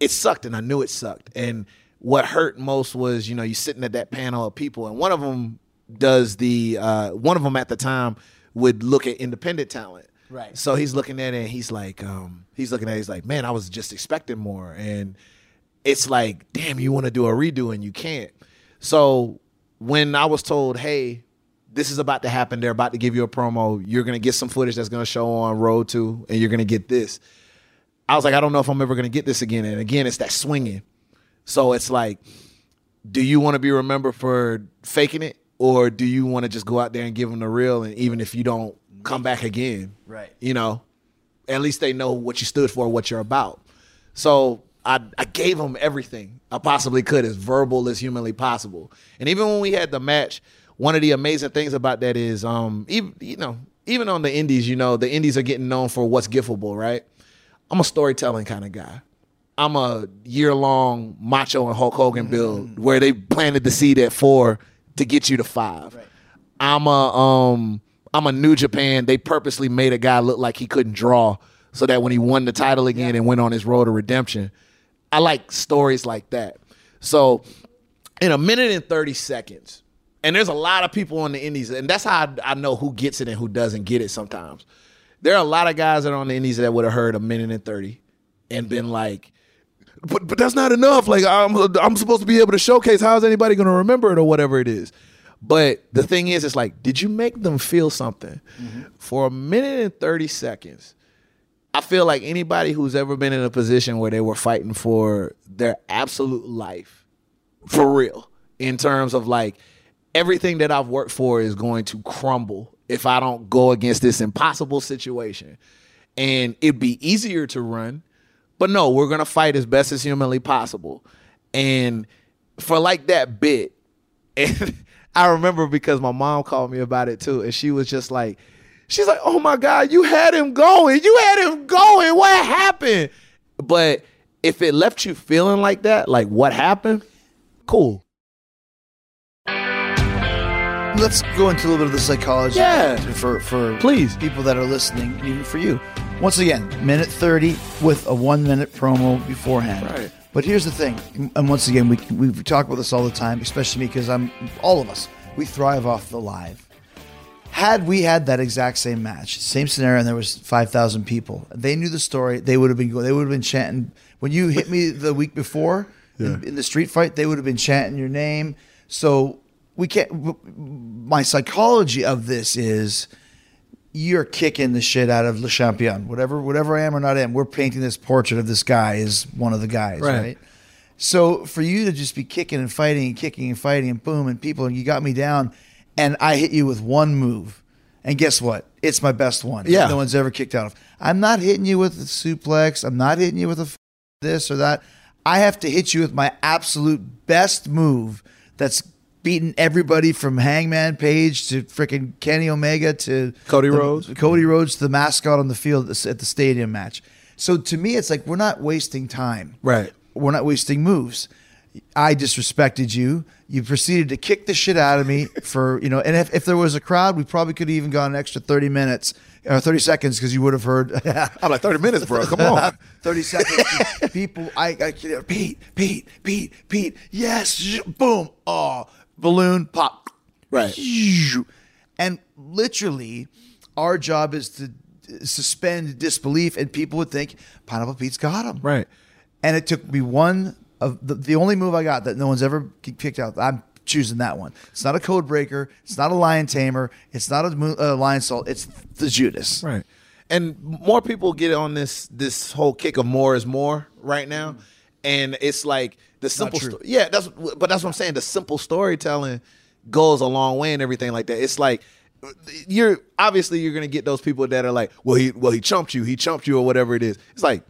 it sucked and I knew it sucked. And what hurt most was, you know, you sitting at that panel of people and one of them does the uh one of them at the time would look at independent talent. Right. So he's looking at it and he's like um he's looking at it, he's like, "Man, I was just expecting more." And it's like, "Damn, you want to do a redo and you can't." So when I was told, "Hey, this is about to happen. They're about to give you a promo. You're gonna get some footage that's gonna show on Road to, and you're gonna get this." I was like, I don't know if I'm ever gonna get this again. And again, it's that swinging. So it's like, do you want to be remembered for faking it, or do you want to just go out there and give them the real? And even if you don't come back again, Right. You know, at least they know what you stood for, what you're about. So I, I gave them everything I possibly could, as verbal as humanly possible. And even when we had the match, one of the amazing things about that is, um, even you know, even on the indies, you know, the indies are getting known for what's giftable, right? I'm a storytelling kind of guy. I'm a year long Macho and Hulk Hogan build where they planted the seed at four to get you to five. I'm a um I'm a New Japan. They purposely made a guy look like he couldn't draw so that when he won the title again and went on his road to redemption. I like stories like that. So in a minute and 30 seconds, and there's a lot of people on the indies, and that's how I, I know who gets it and who doesn't get it sometimes. There are a lot of guys that are on the indies that would have heard a minute and 30 and been like, but but that's not enough. Like I'm I'm supposed to be able to showcase how is anybody going to remember it or whatever it is. But the thing is, it's like, did you make them feel something mm-hmm. for a minute and thirty seconds? I feel like anybody who's ever been in a position where they were fighting for their absolute life, for real, in terms of like everything that I've worked for is going to crumble if I don't go against this impossible situation. And it'd be easier to run, but no, we're gonna fight as best as humanly possible. And for like that bit, [LAUGHS] and I remember because my mom called me about it too, and she was just like, she's like, "Oh my God, you had him going, you had him going. What happened?" But if it left you feeling like that, like what happened, cool. Let's go into a little bit of the psychology Yeah. for for Please. people that are listening, even for you. Once again, minute thirty with a one minute promo beforehand. Right. But here's the thing, and once again, we we talk about this all the time, especially me because I'm all of us. We thrive off the live. Had we had that exact same match, same scenario, and there was five thousand people, they knew the story. They would have been going. they would have been chanting when you hit me the week before in, in the street fight. They would have been chanting your name. So we can't. My psychology of this is you're kicking the shit out of Le Champion. Whatever, whatever I am or not am, we're painting this portrait of this guy as one of the guys, Right. right? So for you to just be kicking and fighting and kicking and fighting and boom and people and you got me down, and I hit you with one move, and guess what? It's my best one. Yeah. no one's ever kicked out of. I'm not hitting you with a suplex. I'm not hitting you with a f- this or that. I have to hit you with my absolute best move that's beaten everybody from Hangman Page to freaking Kenny Omega to Cody the- Rhodes. Cody Rhodes to the mascot on the field at the- at the stadium match. So to me, it's like we're not wasting time. Right. We're not wasting moves. I disrespected you. You proceeded to kick the shit out of me [LAUGHS] for, you know, and if, if there was a crowd, we probably could have even gone an extra 30 minutes or 30 seconds because you would have heard [LAUGHS] I'm like 30 minutes, bro. Come on. [LAUGHS] 30 seconds. People, I, I, Pete, Pete, Pete, Pete, yes, boom, oh, balloon pop. Right. And literally, our job is to suspend disbelief, and people would think Pineapple Pete's got him. Right. And it took me one of the, the only move I got that no one's ever kicked out. I'm choosing that one. It's not a code breaker. It's not a lion tamer. It's not a uh, lionsault. It's the Judas. Right. And more people get on this this whole kick of more is more right now. And it's like the simple sto- Yeah, that's but that's what I'm saying. The simple storytelling goes a long way and everything like that. It's like you're obviously you're gonna get those people that are like, well he well he chumped you, he chumped you or whatever it is. It's like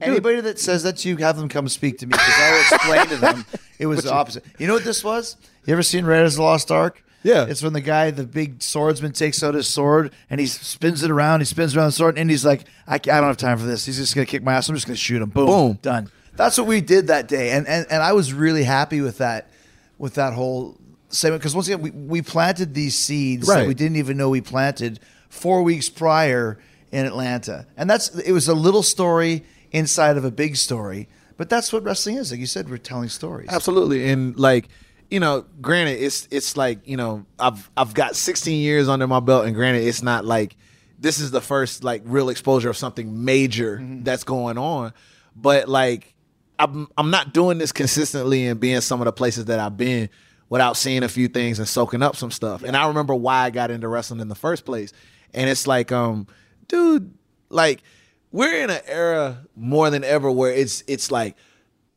Anybody that says that to you, have them come speak to me because I will explain to them it was the opposite. You know what this was? You ever seen Raiders of the Lost Ark? Yeah. It's when the guy, the big swordsman, takes out his sword and he spins it around. He spins around the sword and he's like, I, I don't have time for this. He's just going to kick my ass. I'm just going to shoot him. Boom. Boom. Done. That's what we did that day. And, and, and I was really happy with that, with that whole segment. Because once again, we, we planted these seeds that Right. we didn't even know we planted four weeks prior in Atlanta. And that's it was a little story inside of a big story. But that's what wrestling is. Like you said, we're telling stories. Absolutely, and like you know, granted, it's it's like you know, I've I've got 16 years under my belt, and granted, it's not like this is the first like real exposure of something major mm-hmm. that's going on, but like I'm I'm not doing this consistently and being some of the places that I've been without seeing a few things and soaking up some stuff. And I remember why I got into wrestling in the first place, and it's like, um, dude, like we're in an era more than ever where it's it's like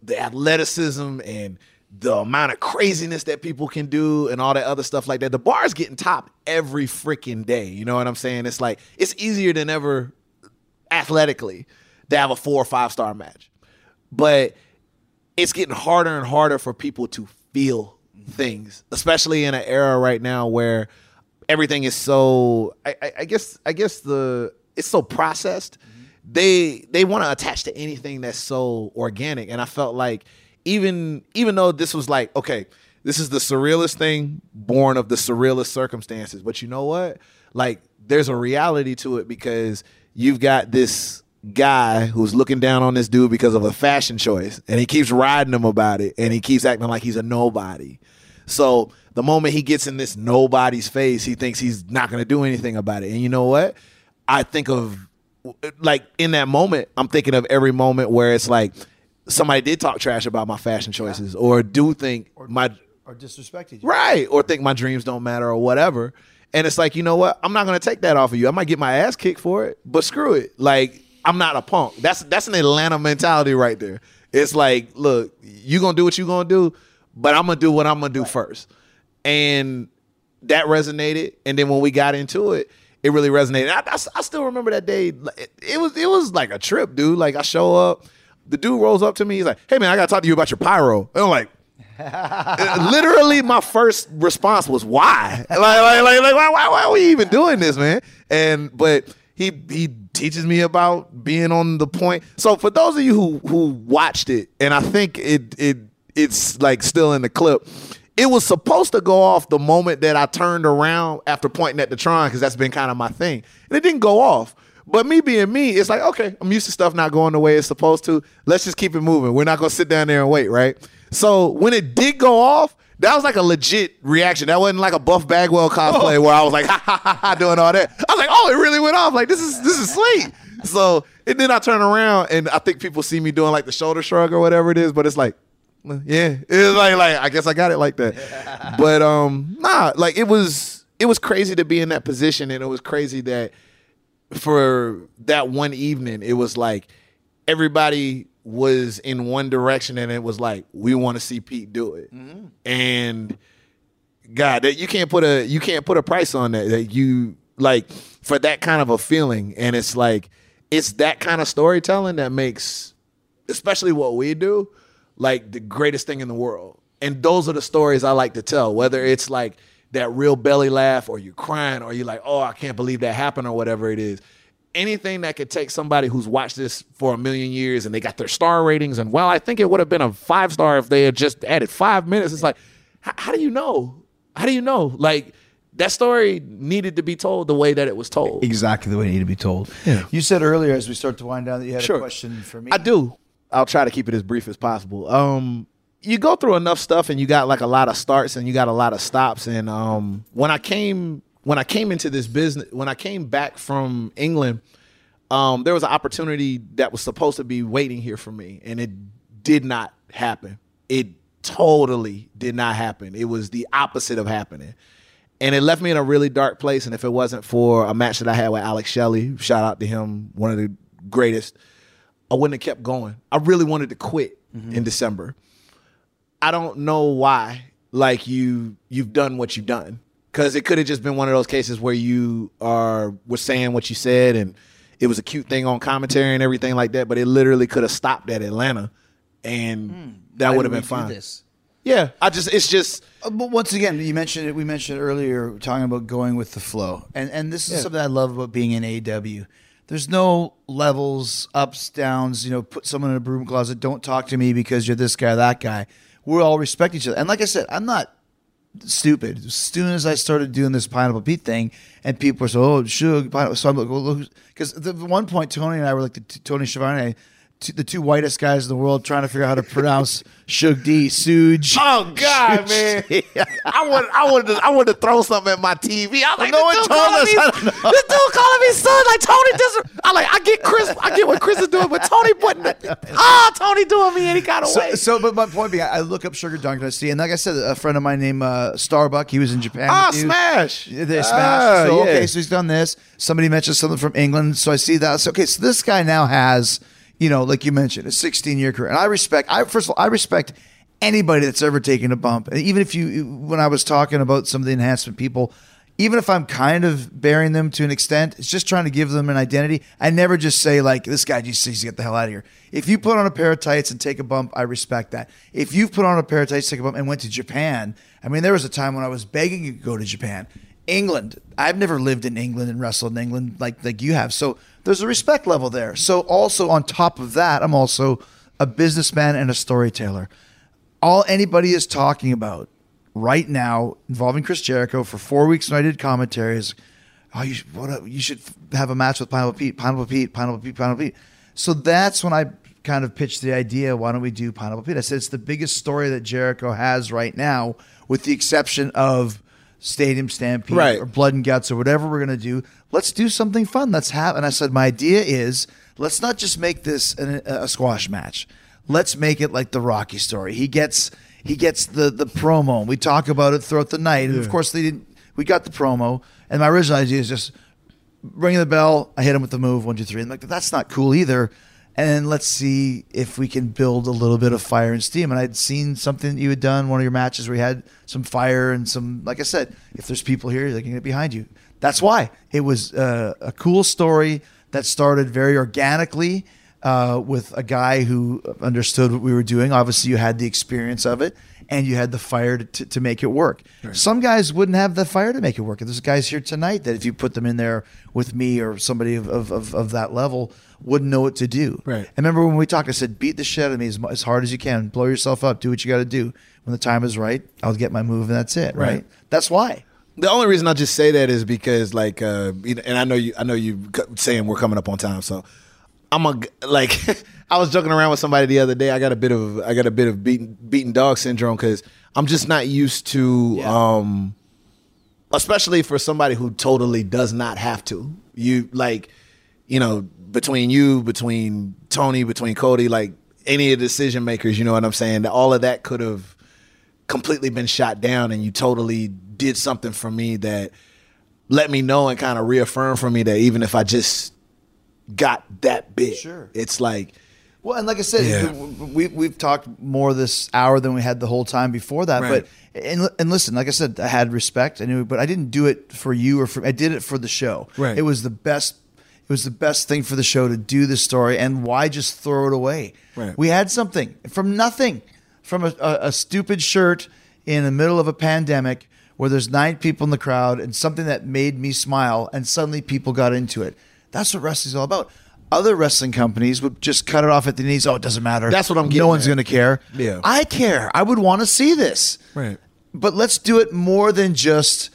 the athleticism and the amount of craziness that people can do and all that other stuff like that. The bar's getting topped every freaking day. You know what I'm saying? It's like it's easier than ever athletically to have a four or five star match. But it's getting harder and harder for people to feel things, especially in an era right now where everything is so I, I, I guess I guess the it's so processed. Mm-hmm. They they want to attach to anything that's so organic. And I felt like even even though this was like, okay, This is the surrealist thing born of the surrealist circumstances. But you know what? Like, there's a reality to it because you've got this guy who's looking down on this dude because of a fashion choice and he keeps riding him about it and he keeps acting like he's a nobody. So the moment he gets in this nobody's face, he thinks he's not going to do anything about it. And you know what? I think of like in that moment, I'm thinking of every moment where it's like somebody did talk trash about my fashion choices or do think my Or disrespected you. right or think my dreams don't matter or whatever. And it's like, you know what? I'm not going to take that off of you. I might get my ass kicked for it, but screw it. Like I'm not a punk. That's that's an Atlanta mentality right there. It's like, look, you to do what you to do, but I'm to do what I'm to do first. And that resonated. And then when we got into it, it really resonated. I, I, I still remember that day. It, it was it was like a trip, dude. Like I show up, the dude rolls up to me. He's like, "Hey man, I got to talk to you about your pyro." And I'm like, [LAUGHS] uh, literally, my first response was, "Why? [LAUGHS] Like, like, like, like why, why, why are we even doing this, man?" And but he he teaches me about being on the point. So for those of you who who watched it, and I think it it it's like still in the clip. It was supposed to go off the moment that I turned around after pointing at the Tron because that's been kind of my thing, and it didn't go off. But me being me, it's like okay, I'm used to stuff not going the way it's supposed to. Let's just keep it moving. We're not gonna sit down there and wait, right? So when it did go off, that was like a legit reaction. That wasn't like a Buff Bagwell cosplay where I was like [LAUGHS] ha ha ha ha doing all that. I was like, oh, it really went off. Like this is this is sweet. So and then I turn around and I think people see me doing like the shoulder shrug or whatever it is, but it's like yeah, it's like like I guess I got it like that. [LAUGHS] But um, nah, like it was it was crazy to be in that position, and it was crazy that for that one evening, it was like everybody was in one direction, and it was like we want to see Pete do it, mm-hmm. and God, that you can't put a you can't put a price on that. That you like for that kind of a feeling, and it's like it's that kind of storytelling that makes, especially what we do, like the greatest thing in the world. And those are the stories I like to tell, whether it's like that real belly laugh or you're crying or you're like, oh, I can't believe that happened or whatever it is. Anything that could take somebody who's watched this for a million years and they got their star ratings and well, I think it would have been a five star if they had just added five minutes. It's like, how do you know? How do you know? Like that story needed to be told the way that it was told. Exactly the way it needed to be told. Yeah. You said earlier, as we start to wind down, that you had Sure. a question for me. I do. I'll try to keep it as brief as possible. Um, you go through enough stuff, and you got like a lot of starts, and you got a lot of stops. And um, when I came, when I came into this business, when I came back from England, um, there was an opportunity that was supposed to be waiting here for me, and it did not happen. It totally did not happen. It was the opposite of happening. And it left me in a really dark place. And if it wasn't for a match that I had with Alex Shelley, shout out to him, one of the greatest, I wouldn't have kept going. I really wanted to quit in December. I don't know why. Like you, you've done what you've done because it could have just been one of those cases where you are were saying what you said and it was a cute thing on commentary and everything like that. But it literally could have stopped at Atlanta, and that would have been fine. This? Yeah, I just it's just Uh, But once again, you mentioned it. We mentioned earlier talking about going with the flow, and and this is Yeah. something I love about being in AEW. There's no levels, ups, downs. You know, put someone in a broom closet. Don't talk to me because you're this guy, that guy. We all respect each other. And like I said, I'm not stupid. As soon as I started doing this Pineapple Pete thing, and people were so, oh, Suge, Pineapple. So I'm like, well, because at one point, Tony and I were like the Tony Schiavone, t- the two whitest guys in the world, trying to figure out how to pronounce [LAUGHS] Suge D, Suge. Oh God, man! [LAUGHS] I want, I wanted, to, I wanted to throw something at my TV. I was like, no one told us. me- I don't know. This dude calling me son, like Tony. Just, I like, I get Chris, I get what Chris is doing, but Tony putting, ah, Tony doing me any kind of way. So, so, but my point being, I look up Sugar Dunk and I see, and like I said, a friend of mine named uh, Starbuck, he was in Japan. Ah, smash! They Ah, smashed. so yeah. okay, so he's done this. Somebody mentioned something from England, so I see that. So okay, so this guy now has, you know, like you mentioned, a 16 year career, and I respect. I first of all, I respect anybody that's ever taken a bump, and even if you, when I was talking about some of the enhancement people. Even if I'm kind of bearing them to an extent, it's just trying to give them an identity. I never just say like this guy just needs to get the hell out of here. If you put on a pair of tights and take a bump, I respect that. If you've put on a pair of tights, take a bump, and went to Japan, I mean, there was a time when I was begging you to go to Japan. England. I've never lived in England and wrestled in England like like you have. So there's a respect level there. So also on top of that, I'm also a businessman and a storyteller. All anybody is talking about right now involving Chris Jericho for four weeks when I did commentaries. Oh, you should, what a, you should have a match with Pineapple Pete, Pineapple Pete, Pineapple Pete, Pineapple Pete. So that's when I kind of pitched the idea. Why don't we do Pineapple Pete? I said it's the biggest story that Jericho has right now, with the exception of Stadium Stampede Right. or Blood and Guts or whatever we're gonna do. Let's do something fun. Let's have. And I said my idea is let's not just make this an, a squash match. Let's make it like the Rocky story. He gets he gets the the promo. We talk about it throughout the night, and of course they didn't. We got the promo, and my original idea is just ringing the bell. I hit him with the move one two three. And I'm like that's not cool either. And let's see if we can build a little bit of fire and steam. And I'd seen something that you had done one of your matches where you had some fire and some. Like I said, if there's people here, they can get behind you. That's why it was uh, a cool story that started very organically uh, with a guy who understood what we were doing. Obviously, you had the experience of it and you had the fire to, to, to make it work. Some guys wouldn't have the fire to make it work. And There's guys here tonight that if you put them in there with me or somebody of, of, of, of that level wouldn't know what to do. Right. I remember when we talked, I said, beat the shit out of me as, as hard as you can. Blow yourself up. Do what you got to do. When the time is right, I'll get my move and that's it. Right. Right. That's why. The only reason I just say that is because, like, uh, and I know you, I know you saying we're coming up on time, so I'm a like. [LAUGHS] I was joking around with somebody the other day. I got a bit of, I got a bit of beaten, beaten dog syndrome because I'm just not used to, Yeah. um, especially for somebody who totally does not have to. You like, you know, between you, between Tony, between Cody, like any of the decision makers, you know what I'm saying? All of that could have completely been shot down and you totally did something for me that let me know and kind of reaffirm for me that even if I just got that big, Sure. it's like Well, and like I said, Yeah. we we've talked more this hour than we had the whole time before that. Right. But and and listen, like I said, I had respect. I knew, but I didn't do it for you or for. I did it for the show. Right. It was the best. It was the best thing for the show to do this story, and why just throw it away? Right. We had something from nothing, from a, a, a stupid shirt in the middle of a pandemic where there's nine people in the crowd, and something that made me smile, and suddenly people got into it. That's what wrestling's all about. Other wrestling companies would just cut it off at the knees. Oh, it doesn't matter. That's what I'm getting. No one's going to care. Yeah. I care. I would want to see this. Right. But let's do it more than just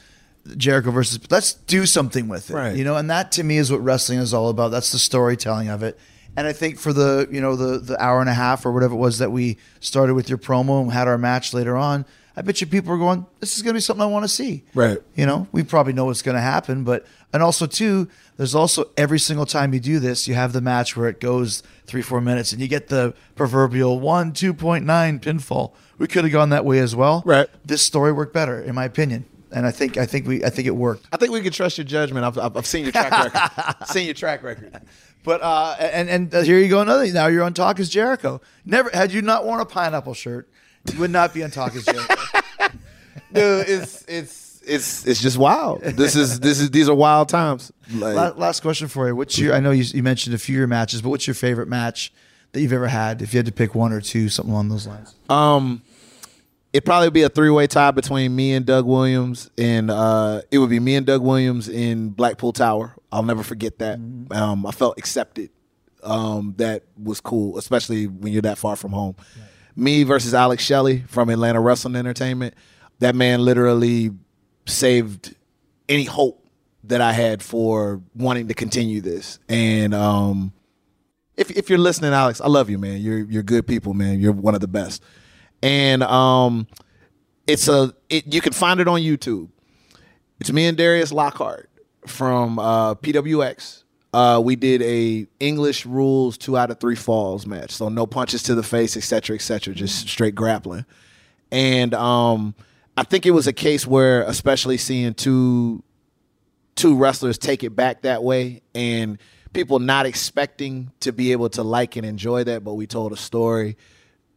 Jericho versus. Let's do something with it. Right. You know, and that to me is what wrestling is all about. That's the storytelling of it. And I think for the you know the the hour and a half or whatever it was that we started with your promo and had our match later on, I bet you people are going, "This is going to be something I want to see." Right. You know, we probably know what's going to happen, but and also too, there's also every single time you do this, you have the match where it goes three four minutes, and you get the proverbial one two point nine pinfall. We could have gone that way as well. Right. This story worked better, in my opinion, and I think I think we I think it worked. I think we can trust your judgment. I've, I've, I've seen your track record. [LAUGHS] seen your track record. But uh, and and uh, here you go another. Now you're on Talk is Jericho. Never had you not worn a pineapple shirt, you would not be on Talk is Jericho. [LAUGHS] [LAUGHS] Dude, it's it's it's it's just wild. This is this is these are wild times. Like, La- last question for you. What's your? I know you, you mentioned a few of your matches, but what's your favorite match that you've ever had? If you had to pick one or two, something along those lines. Um, it'd probably be a three way tie between me and Doug Williams, and uh, it would be me and Doug Williams in Blackpool Tower. I'll never forget that. Um, I felt accepted. Um, that was cool, especially when you're that far from home. Me versus Alex Shelley from Atlanta Wrestling Entertainment. That man literally saved any hope that I had for wanting to continue this. And um, if if you're listening, Alex, I love you, man. You're you're good people, man. You're one of the best. And um, it's a it, you can find it on YouTube. It's me and Darius Lockhart from uh, PWX. Uh, we did a English rules two out of three falls match, so no punches to the face, et cetera, et cetera, just straight grappling. And um, I think it was a case where, especially seeing two two wrestlers take it back that way and people not expecting to be able to like and enjoy that but we told a story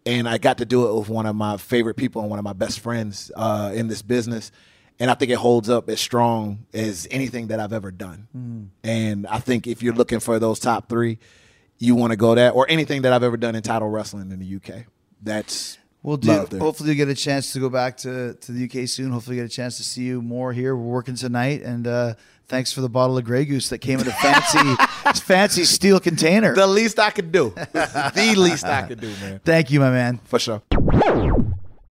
and i got to do it with one of my favorite people and one of my best friends uh, in this business and i think it holds up as strong as anything that i've ever done and i think if you're looking for those top three you want to go that or anything that i've ever done in title wrestling in the uk that's We'll do. Hopefully, you get a chance to go back to, to the UK soon. Hopefully, you get a chance to see you more here. We're working tonight, and uh, thanks for the bottle of Grey Goose that came in a fancy, [LAUGHS] fancy steel container. the least i could do [LAUGHS] the least i could do man Thank you, my man. for sure